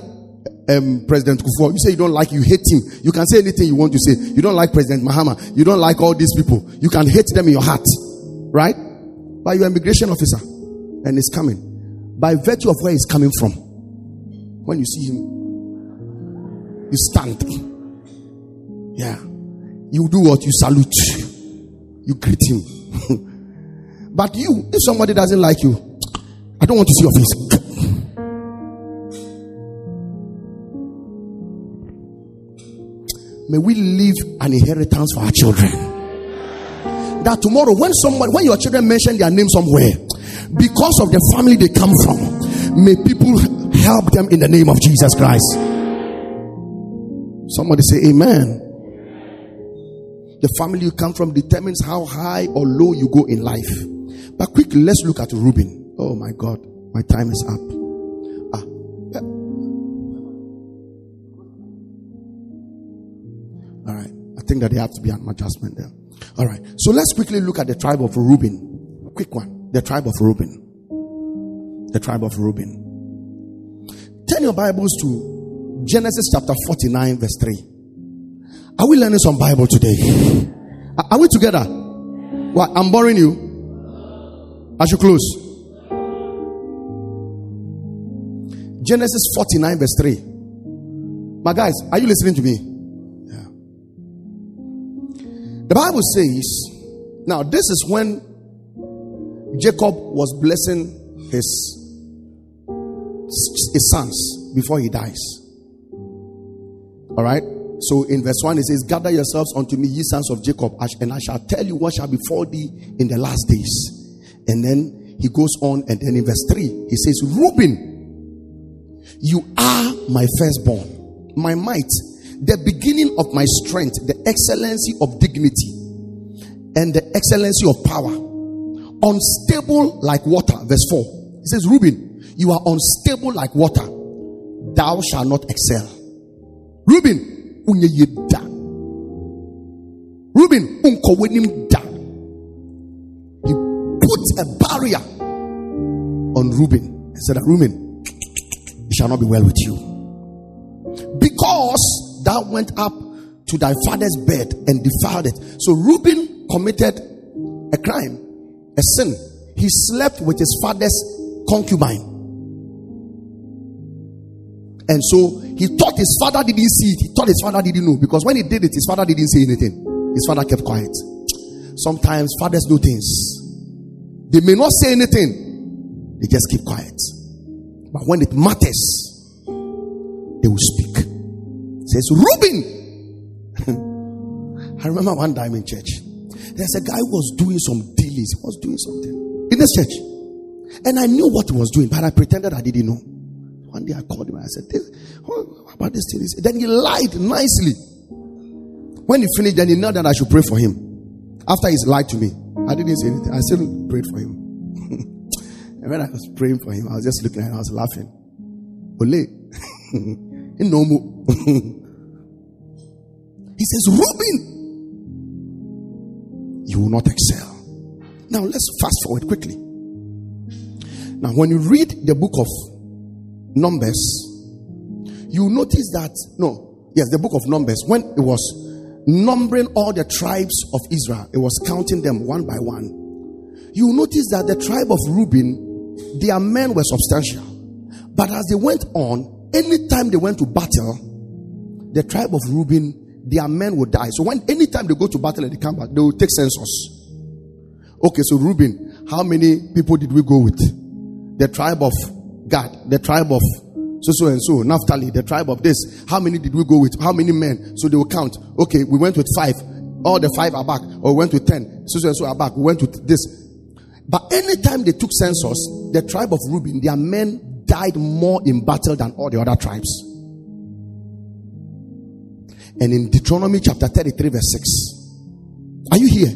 um, President Kufuor, you say you don't like, you hate him. You can say anything you want to say. You don't like President Mahama. You don't like all these people. You can hate them in your heart, right? But you're an immigration officer and he's coming by virtue of where he's coming from. When you see him, you stand. Yeah. You do what? You salute. You greet him. but you, if somebody doesn't like you, I don't want to see your face. May we leave an inheritance for our children. That tomorrow, when somebody, when your children mention their name somewhere, because of the family they come from, may people help them in the name of Jesus Christ. Somebody say amen. The family you come from determines how high or low you go in life. But quickly, let's look at Reuben. Oh my God, my time is up. Ah. All right, I think that there has to be an adjustment there. All right, so let's quickly look at the tribe of Reuben. Quick one, the tribe of Reuben. The tribe of Reuben. Turn your Bibles to Genesis chapter 49, verse 3. Are we learning some Bible today? Are we together? What? I'm boring you. I should close. Genesis 49, verse 3. My guys, are you listening to me? Yeah. The Bible says, now this is when Jacob was blessing his his sons before he dies. All right. So in verse 1, it says, Gather yourselves unto me, ye sons of Jacob, and I shall tell you what shall befall thee in the last days. And then he goes on, and then in verse 3, he says, Reuben, you are my firstborn, my might, the beginning of my strength, the excellency of dignity, and the excellency of power. Unstable like water. Verse 4. He says, Reuben, you are unstable like water. Thou shalt not excel. Reuben, unye ye da. Reuben, unko wenim da. He put a barrier on Reuben and said, Reuben, it shall not be well with you. Because thou went up to thy father's bed and defiled it. So Reuben committed a crime, a sin. He slept with his father's concubine. And so he thought his father didn't see it. He thought his father didn't know because when he did it, his father didn't say anything. His father kept quiet. Sometimes fathers do things. They may not say anything, they just keep quiet. But when it matters, they will speak. Says, Reuben. I remember one time in church, there's a guy who was doing some dealings. He was doing something in this church. And I knew what he was doing, but I pretended I didn't know. One day I called him and I said, "This- What about this thing? He Then he lied nicely. When he finished, then he knelt that I should pray for him. After he's lied to me, I didn't say anything. I still prayed for him. and when I was praying for him, I was just looking at him, I was laughing. Ole. He says, Reuben, you will not excel. Now let's fast forward quickly. Now, when you read the book of Numbers, you notice that no, yes, the book of Numbers, when it was numbering all the tribes of Israel, it was counting them one by one. You notice that the tribe of Reuben, their men were substantial, but as they went on, anytime they went to battle, the tribe of Reuben, their men would die. So when anytime they go to battle and they come back, they will take census. Okay, so Reuben, how many people did we go with? The tribe of Gad, the tribe of so so and so, Naphtali, the tribe of this. How many did we go with? How many men? So they will count. Okay, we went with five. All the five are back. Or we went with ten. So so and so are back. We went with this. But anytime they took census, the tribe of Reuben, their men died more in battle than all the other tribes. And in Deuteronomy chapter 33, verse 6. Are you here?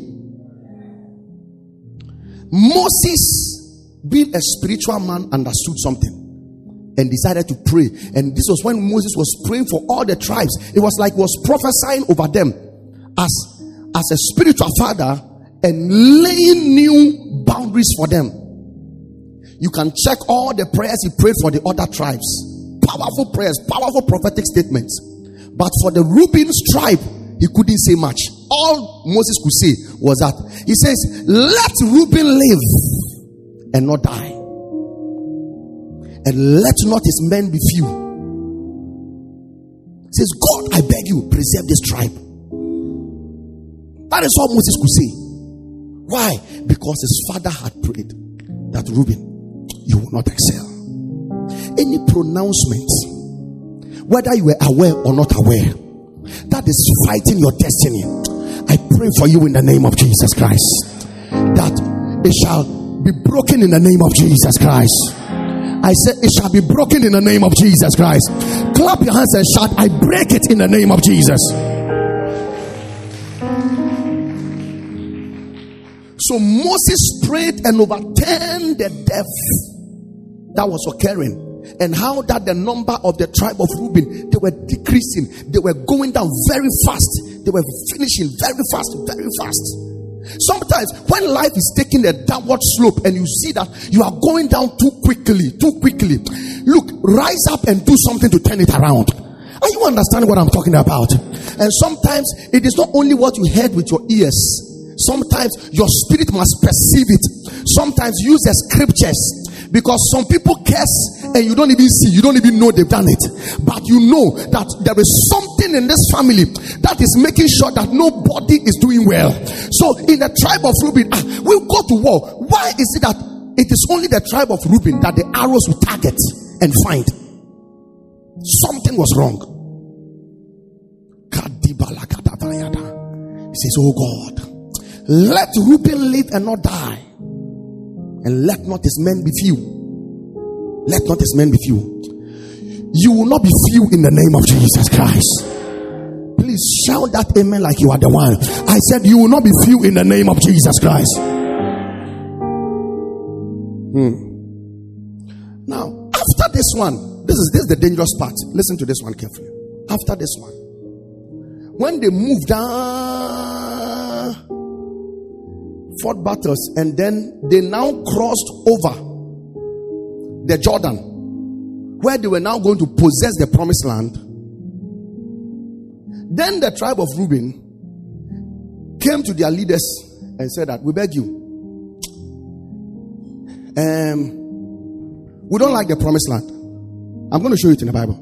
Moses, being a spiritual man, understood something and decided to pray. And this was when Moses was praying for all the tribes. It was like was prophesying over them as, as a spiritual father and laying new boundaries for them. You can check all the prayers he prayed for the other tribes. Powerful prayers, powerful prophetic statements. But for the Reuben's tribe, he couldn't say much. All Moses could say was that he says, Let Reuben live and not die. And let not his men be few. Says, God, I beg you, preserve this tribe. That is all Moses could say. Why? Because his father had prayed that Reuben, you will not excel. Any pronouncement, whether you were aware or not aware, that is fighting your destiny. I pray for you in the name of Jesus Christ that it shall be broken in the name of Jesus Christ. I said it shall be broken in the name of Jesus Christ. Clap your hands and shout, I break it in the name of Jesus. So Moses prayed and overturned the death that was occurring. And how that the number of the tribe of Reuben they were decreasing, they were going down very fast, they were finishing very fast, very fast. Sometimes when life is taking a downward slope and you see that you are going down too quickly, too quickly, look, rise up and do something to turn it around. Are you understanding what I'm talking about? And sometimes it is not only what you heard with your ears. Sometimes your spirit must perceive it. Sometimes use the scriptures because some people curse and you don't even see, you don't even know they've done it. But you know that there is something in this family that is making sure that nobody is doing well. So in the tribe of Reuben, ah, we'll go to war. Why is it that it is only the tribe of Reuben that the arrows will target and find? Something was wrong. He says, Oh God, let Reuben live and not die, and let not his men be few. Let not his men be few. You will not be few in the name of Jesus Christ. Please shout that amen like you are the one. I said, You will not be few in the name of Jesus Christ. Hmm. Now, after this one, this is this is the dangerous part. Listen to this one carefully. After this one, when they move down fought battles and then they now crossed over the Jordan where they were now going to possess the promised land. Then the tribe of Reuben came to their leaders and said that we beg you. Um, we don't like the promised land. I'm going to show you it in the Bible.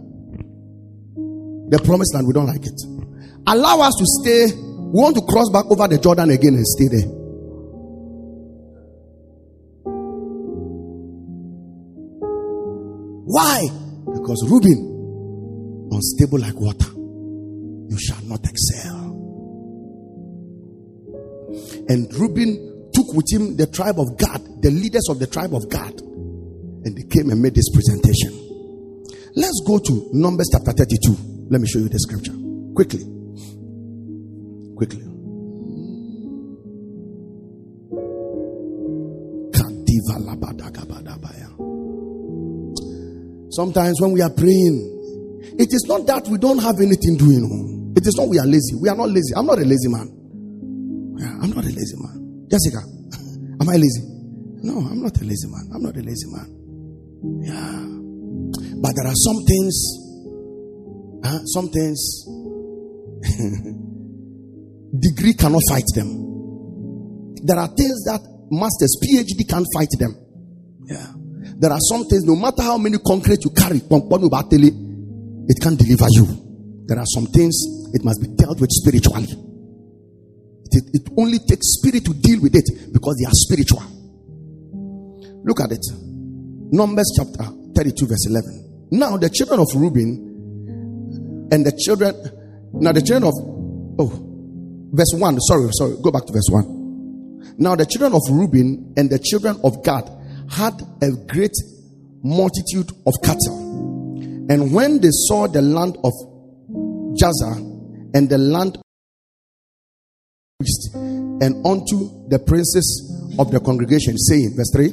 The promised land, we don't like it. Allow us to stay. We want to cross back over the Jordan again and stay there. Because Reuben, unstable like water, you shall not excel. And Reuben took with him the tribe of Gad, the leaders of the tribe of Gad, and they came and made this presentation. Let's go to Numbers chapter 32. Let me show you the scripture quickly. Quickly. Kadiva labadagabadabaya. Sometimes when we are praying, it is not that we don't have anything doing. It is not we are lazy. We are not lazy. I'm not a lazy man. I'm not a lazy man. Jessica, am I lazy? No, I'm not a lazy man. I'm not a lazy man. Yeah. But there are some things, huh, some things, degree cannot fight them. There are things that masters, PhD can't fight them. Yeah. There are some things, no matter how many concrete you carry, it can't deliver you. There are some things, it must be dealt with spiritually. It, it only takes spirit to deal with it because they are spiritual. Look at it. Numbers chapter 32, verse 11. Now the children of Reuben and the children, now the children of, oh, verse 1, sorry, sorry, go back to verse 1. Now the children of Reuben and the children of Gad had a great multitude of cattle. And when they saw the land of Jazer and the land priest and unto the princes of the congregation, saying, verse 3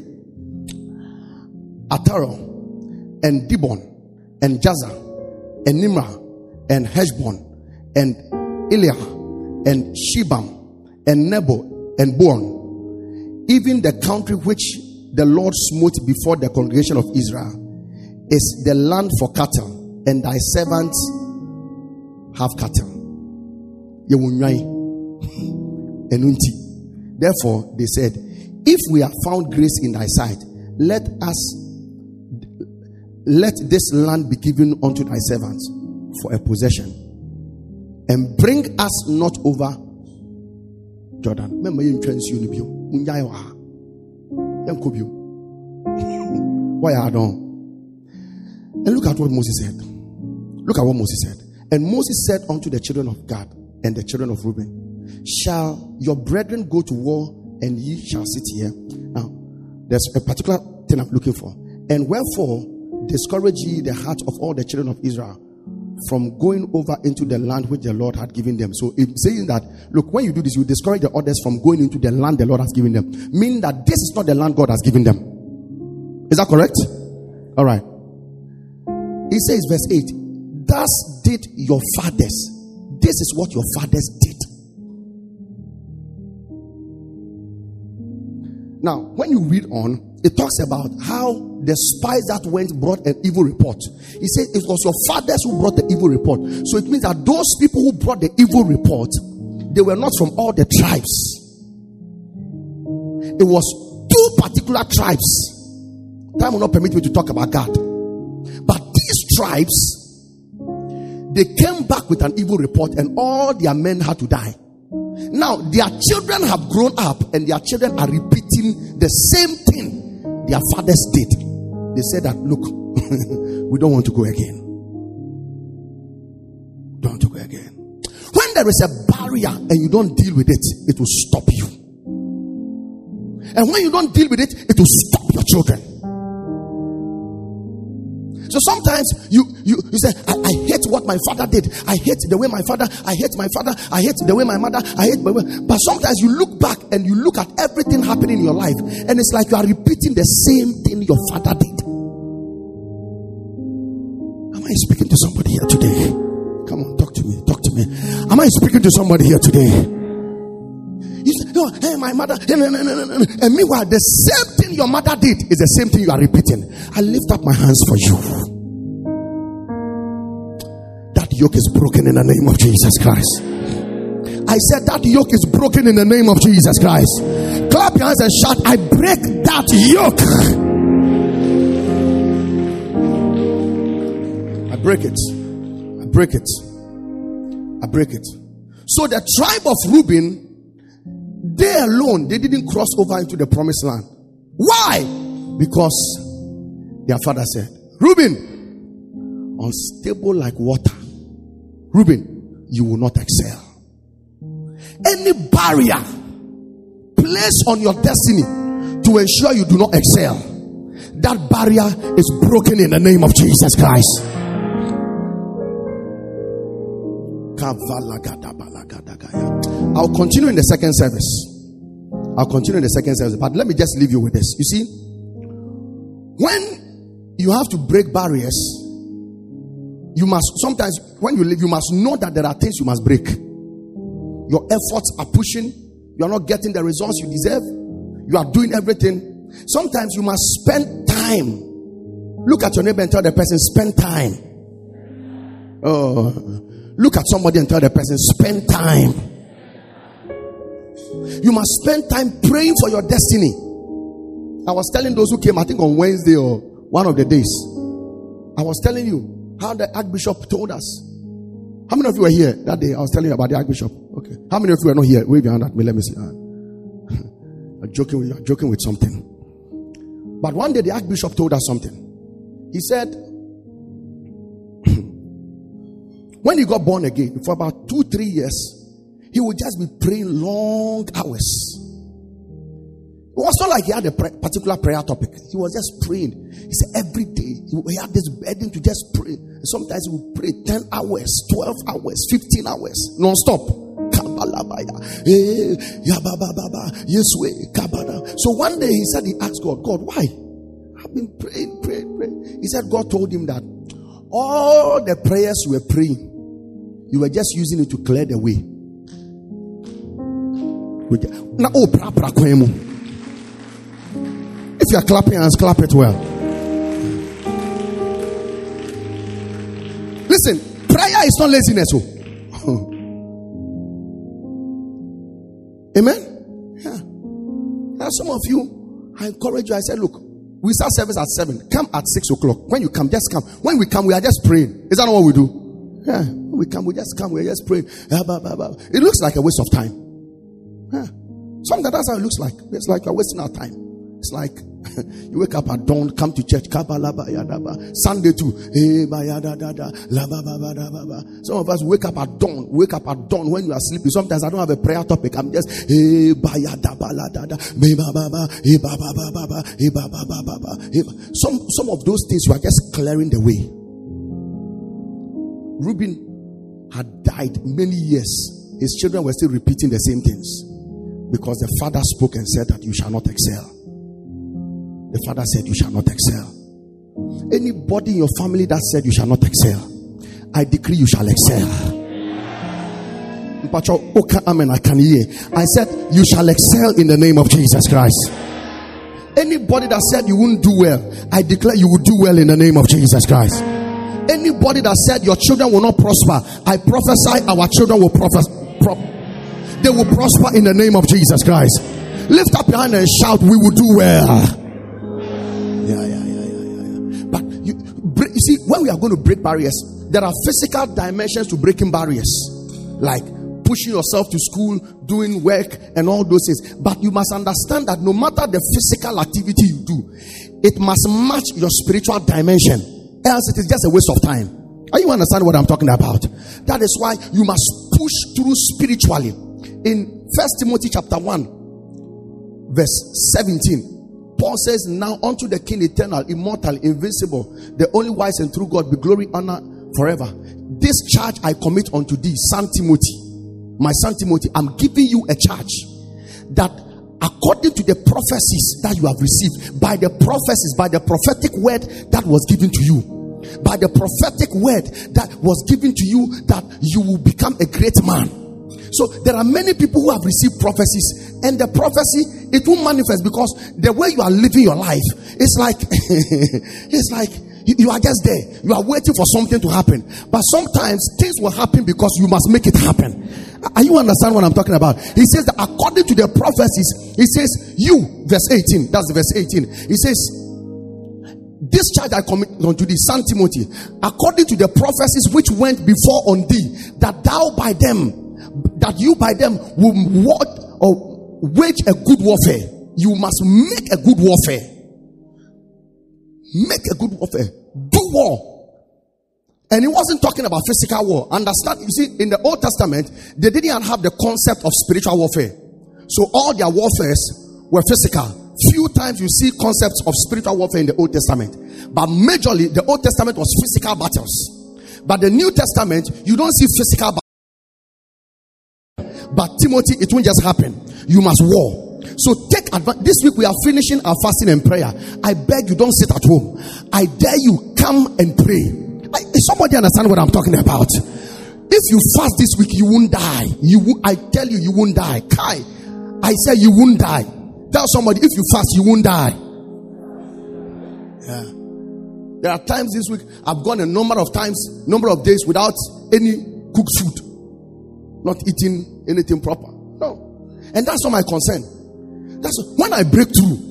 Ataro and Dibon and Jazer and Nimrah and Heshbon and Elealeh and Shebam and Nebo and Beon, even the country which the Lord smote before the congregation of Israel, is the land for cattle, and thy servants have cattle. Therefore, they said, If we have found grace in thy sight, let us let this land be given unto thy servants for a possession, and bring us not over Jordan. Remember, you you ha. Yanko bio. Why are done? And look at what Moses said. Look at what Moses said. And Moses said unto the children of Gad and the children of Reuben, Shall your brethren go to war and ye shall sit here? Now, there's a particular thing I'm looking for. And wherefore discourage ye the heart of all the children of Israel from going over into the land which the Lord had given them. So it's saying that, look, when you do this, you discourage the others from going into the land the Lord has given them. Meaning that this is not the land God has given them. Is that correct? All right. He says, verse 8, Thus did your fathers. This is what your fathers did. Now, when you read on, it talks about how the spies that went brought an evil report. He said it was your fathers who brought the evil report. So it means that those people who brought the evil report, they were not from all the tribes. It was two particular tribes. Time will not permit me to talk about Gad. But these tribes, they came back with an evil report, and all their men had to die. Now, their children have grown up, and their children are repeating the same thing their fathers did. They said that, look, we don't want to go again. Don't want to go again. When there is a barrier and you don't deal with it, it will stop you. And when you don't deal with it, it will stop your children. So sometimes you you, you say, I, I hate what my father did. I hate the way my father, I hate my father, I hate the way my mother, I hate my but sometimes you look back and you look at everything happening in your life, and it's like you are repeating the same thing your father did. Am I speaking to somebody here today? Come on, talk to me, talk to me. Am I speaking to somebody here today? You say, no, hey, my mother, and meanwhile, the same thing your mother did is the same thing you are repeating. I lift up my hands for you. That yoke is broken in the name of Jesus Christ. I said that yoke is broken in the name of Jesus Christ. Clap your hands and shout, I break that yoke. I break it. I break it. I break it. So the tribe of Reuben, they alone, they didn't cross over into the promised land. Why? Because their father said, Reuben, unstable like water. Reuben, you will not excel. Any barrier placed on your destiny to ensure you do not excel, that barrier is broken in the name of Jesus Christ. I'll continue in the second service. I'll continue in the second service, but let me just leave you with this. You see, when you have to break barriers, you must sometimes, when you live, you must know that there are things you must break. Your efforts are pushing, you are not getting the results you deserve, you are doing everything. Sometimes you must spend time. Look at your neighbor and tell the person, spend time. Oh, look at somebody and tell the person, spend time. You must spend time praying for your destiny. I was telling those who came, I think on Wednesday or one of the days, I was telling you how the Archbishop told us. How many of you were here that day? I was telling you about the Archbishop. Okay. How many of you were not here? Wave your hand at me. Let me see. Ah. I'm joking with you. I'm joking with something. But one day the Archbishop told us something. He said, when he got born again, for about two, three years, he would just be praying long hours. It was not like he had a pre- particular prayer topic. He was just praying. He said every day he, had this burden to just pray. Sometimes he would pray 10 hours, 12 hours, 15 hours, non-stop. Eh. So one day he said he asked God, God, why? I've been praying, praying, praying. He said God told him that all the prayers you were praying, you were just using it to clear the way. Now, oh, pra. If you are clapping hands, clap it well. Listen, prayer is not laziness. Oh. Amen. Yeah. Now, some of you, I encourage you. I said, look, we start service at seven. Come at six o'clock. When you come, just come. When we come, we are just praying. Is that not what we do? Yeah. When we come, we just come. We're just praying. It looks like a waste of time. Yeah. Sometimes that's how it looks like. It's like you're wasting our time. It's like you wake up at dawn, come to church. Sunday too. Some of us wake up at dawn, wake up at dawn when you are sleeping. Sometimes I don't have a prayer topic. I'm just. Some some of those things you are just clearing the way. Reuben had died many years. His children were still repeating the same things because the father spoke and said that you shall not excel. The father said, You shall not excel. Anybody in your family that said you shall not excel, I decree you shall excel. Amen. I can hear. I said, You shall excel in the name of Jesus Christ. Anybody that said you wouldn't do well, I declare you will do well in the name of Jesus Christ. Anybody that said your children will not prosper, I prophesy our children will prosper. They will prosper in the name of Jesus Christ. Lift up your hand and shout, We will do well. Yeah, yeah, yeah, yeah, yeah. But you, you see, when we are going to break barriers, there are physical dimensions to breaking barriers, like pushing yourself to school, doing work, and all those things. But you must understand that no matter the physical activity you do, it must match your spiritual dimension, else it is just a waste of time. Are you understand what I'm talking about? That is why you must push through spiritually. In First Timothy chapter 1, verse 17. Paul says, Now unto the King eternal, immortal, invincible, the only wise and true God, be glory, honor forever. This charge I commit unto thee, son Timothy. My son Timothy, I'm giving you a charge that according to the prophecies that you have received, by the prophecies, by the prophetic word that was given to you, by the prophetic word that was given to you, that you will become a great man. So there are many people who have received prophecies, and the prophecy it won't manifest because the way you are living your life, it's like it's like you, you are just there. You are waiting for something to happen. But sometimes things will happen because you must make it happen. Are you understand what I'm talking about? He says that according to the prophecies, he says, You, verse 18, that's verse 18. He says, This charge I commit unto thee, Son Timothy, according to the prophecies which went before on thee, that thou by them, that you by them will what or wage a good warfare. You must make a good warfare. Make a good warfare. Do war. And he wasn't talking about physical war. Understand? You see, in the Old Testament, they didn't have the concept of spiritual warfare. So all their warfares were physical. Few times you see concepts of spiritual warfare in the Old Testament. But majorly, the Old Testament was physical battles. But the New Testament, you don't see physical battles. But Timothy, it won't just happen. You must war. So take advantage. This week we are finishing our fasting and prayer. I beg you, don't sit at home. I dare you, come and pray. I, is somebody understand what I'm talking about? If you fast this week, you won't die. You, I tell you, you won't die. Kai, I say you won't die. Tell somebody if you fast, you won't die. Yeah. There are times this week I've gone a number of times, number of days without any cooked food, not eating anything proper. No, and that's not my concern. That's when I break through.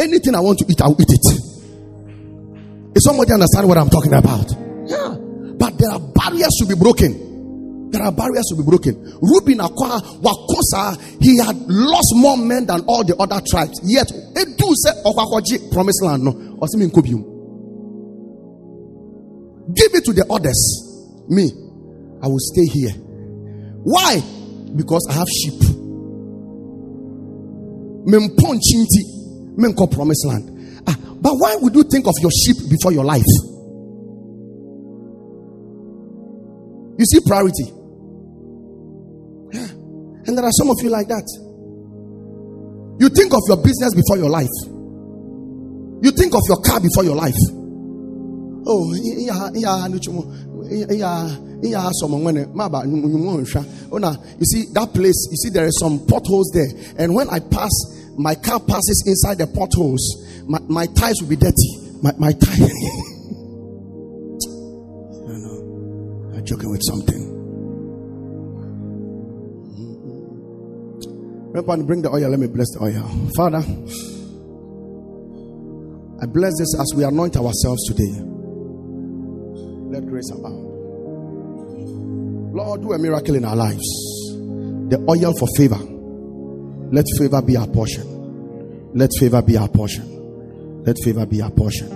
Anything I want to eat, I'll eat it. Is somebody understand what I'm talking about? Yeah, but there are barriers to be broken. There are barriers to be broken. Reuben Akwa Wakosa, he had lost more men than all the other tribes. Yet, it do say Okwakoji promised land no. Osimi nkobium. Give it to the others. Me, I will stay here. Why? Because I have sheep. Mempon chinti, menko promised land. Ah, but why would you think of your sheep before your life? You see priority. Yeah. And there are some of you like that. You think of your business before your life. You think of your car before your life. Oh, yeah, yeah, Oh, you see that place. You see there are some potholes there, and when I pass, my car passes inside the potholes. My, my tires will be dirty. My my tire. no, no, I'm joking with something. Remember, bring the oil. Let me bless the oil, Father. I bless this as we anoint ourselves today. Let grace abound. Lord, do a miracle in our lives. The oil for favor. Let favor be our portion. Let favor be our portion. Let favor be our portion.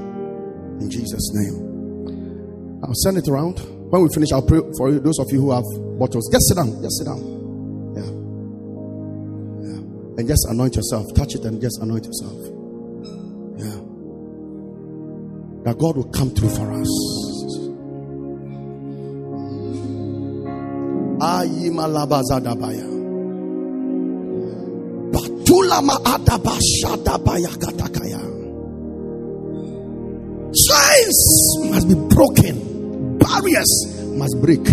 In Jesus' name. I'll send it around. When we finish, I'll pray for you, those of you who have bottles. Just sit down. Just sit down. Yeah. Yeah. And just anoint yourself. Touch it and just anoint yourself. Yeah. That God will come through for us. Chains must be broken. Barriers must break.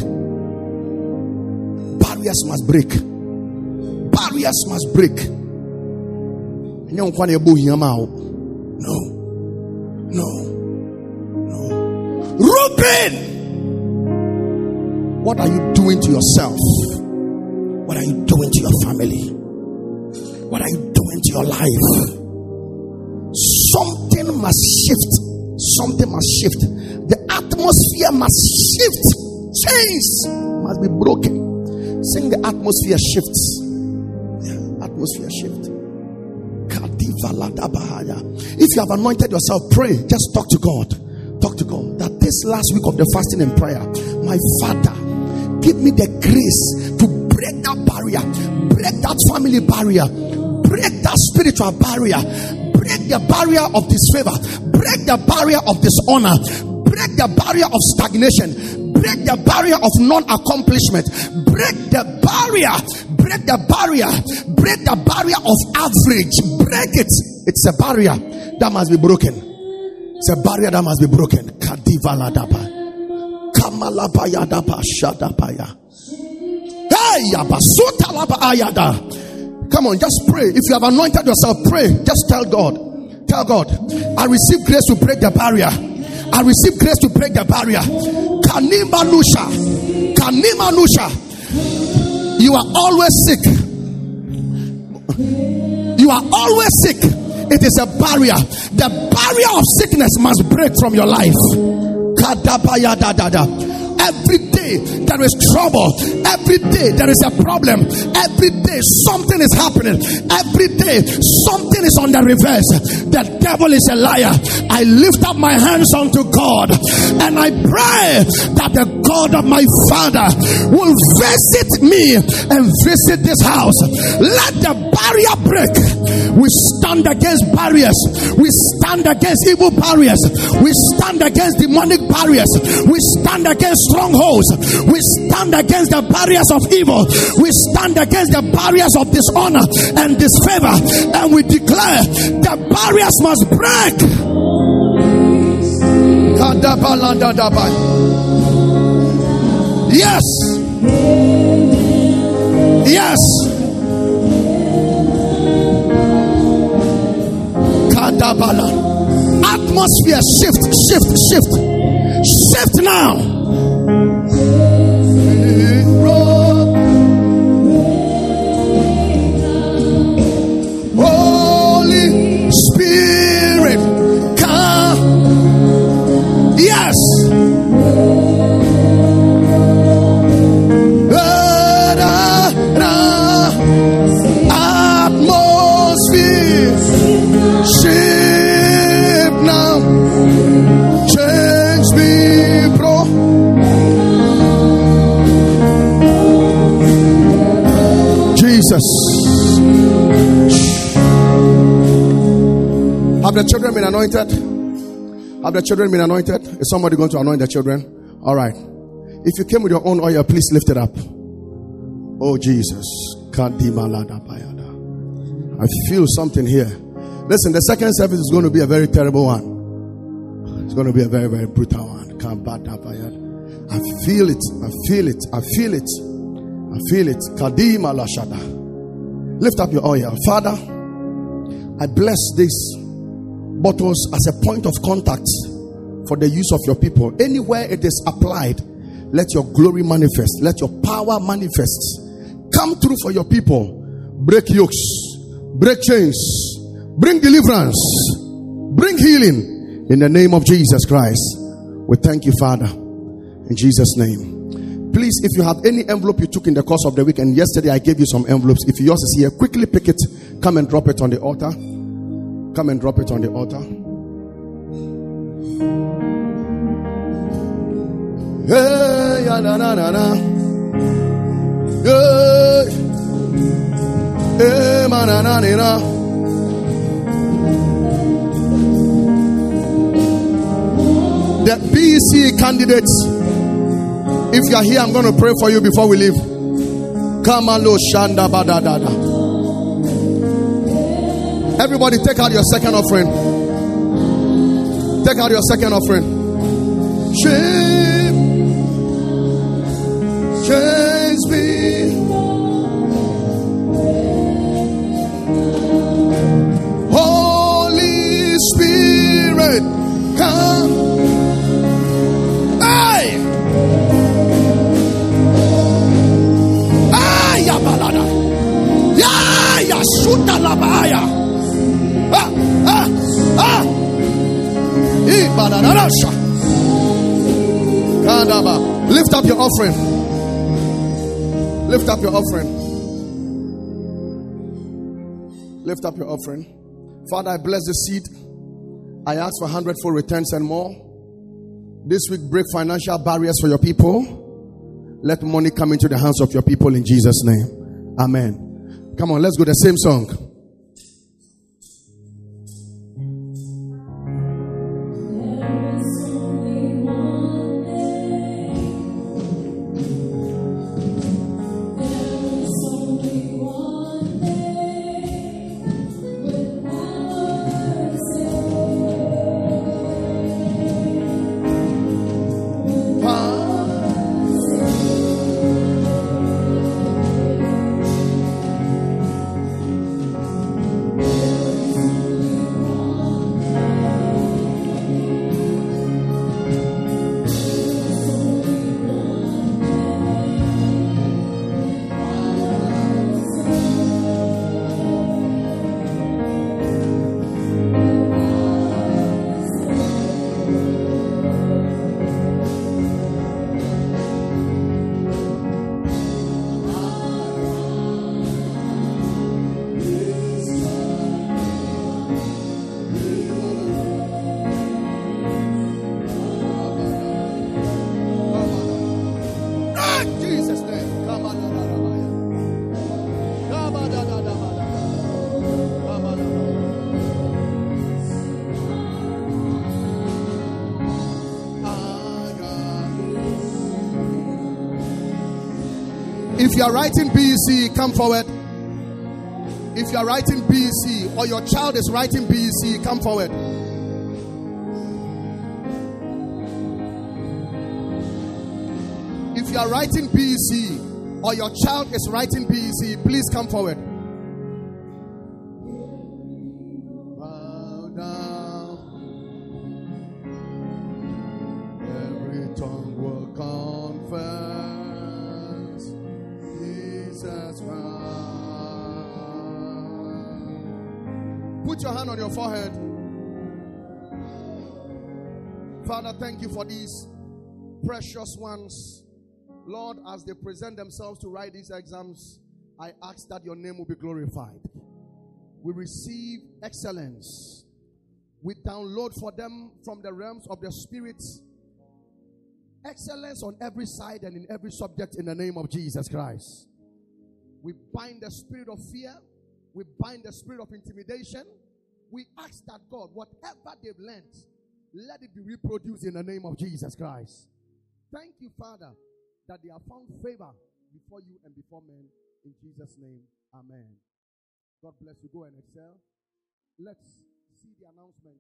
Barriers must break. Barriers must break. No. No. No. Reuben! What are you doing to yourself? What are you doing to your family? What are you doing to your life? Something must shift. Something must shift. The atmosphere must shift. Chains must be broken. Sing the atmosphere shifts. Atmosphere shift. If you have anointed yourself, pray. Just talk to God. Talk to God. That this last week of the fasting and prayer, my Father, give me the grace to break that barrier, break that family barrier, break that spiritual barrier, break the barrier of disfavor, break the barrier of dishonor, break the barrier of stagnation, break the barrier of non-accomplishment, break the barrier, break the barrier, break the barrier of average, break it. It's a barrier that must be broken. It's a barrier that must be broken. Kadivaladaba. Kamalabayadaba Come on, just pray. If you have anointed yourself, pray. Just tell God. Tell God, I receive grace to break the barrier. I receive grace to break the barrier. Kanima Nusha. Kanima Nusha. You are always sick. You are always sick. it is a barrier. The barrier of sickness must break from your life. Kadabayadadada. Every day there is trouble. Every day there is a problem. Every day something is happening. Every day something is on the reverse. The devil is a liar. I lift up my hands unto God and I pray that the God of my father will visit me and visit this house. Let the barrier break. We stand against barriers. We stand against evil barriers. We stand against demonic barriers. We stand against strongholds. We stand against the barriers of evil. We stand against the barriers of dishonor and disfavor. And we declare the barriers must break. Yes. Yes. Atmosphere shift, shift, shift. Shift now. Jesus. Have the children been anointed? Have the children been anointed? Is somebody going to anoint the children? All right. If you came with your own oil, please lift it up. Oh, Jesus. I feel something here. Listen, the second service is going to be a very terrible one. It's going to be a very, very brutal one. I feel it. I feel it. I feel it. I feel it. Kadima lashada. Lift up your oil. Father, I bless these bottles as a point of contact for the use of your people. Anywhere it is applied, let your glory manifest. Let your power manifest. Come through for your people. Break yokes, break chains, bring deliverance, bring healing in the name of Jesus Christ. We thank you, Father, in Jesus' name. Please, if you have any envelope you took in the course of the week, and yesterday I gave you some envelopes, if yours is here, quickly pick it, come and drop it on the altar. Come and drop it on the altar. Hey, na, na, na, na. Hey, hey, na. The BC candidates, if you are here, I'm going to pray for you before we leave. Kamalo Shanda Badadada. Everybody, take out your second offering. Take out your second offering. Shame, change me. Holy Spirit, come. Ah, ah, ah. Lift up your offering. Lift up your offering. Lift up your offering. Father, I bless the seed. I ask for hundredfold returns and more. This week, break financial barriers for your people. Let money come into the hands of your people in Jesus' name. Amen. Come on, let's go the same song. If you are writing BEC, come forward. If you are writing BEC or your child is writing BEC, come forward. If you are writing BEC or your child is writing BEC, please come forward. Forehead. Father, thank you for these precious ones. Lord, as they present themselves to write these exams, I ask that your name will be glorified. We receive excellence. We download for them from the realms of the spirits excellence on every side and in every subject in the name of Jesus Christ. We bind the spirit of fear, we bind the spirit of intimidation. We ask that God, whatever they've learned, let it be reproduced in the name of Jesus Christ. Thank you, Father, that they have found favor before you and before men. In Jesus' name, Amen. God bless you. Go and excel. Let's see the announcement.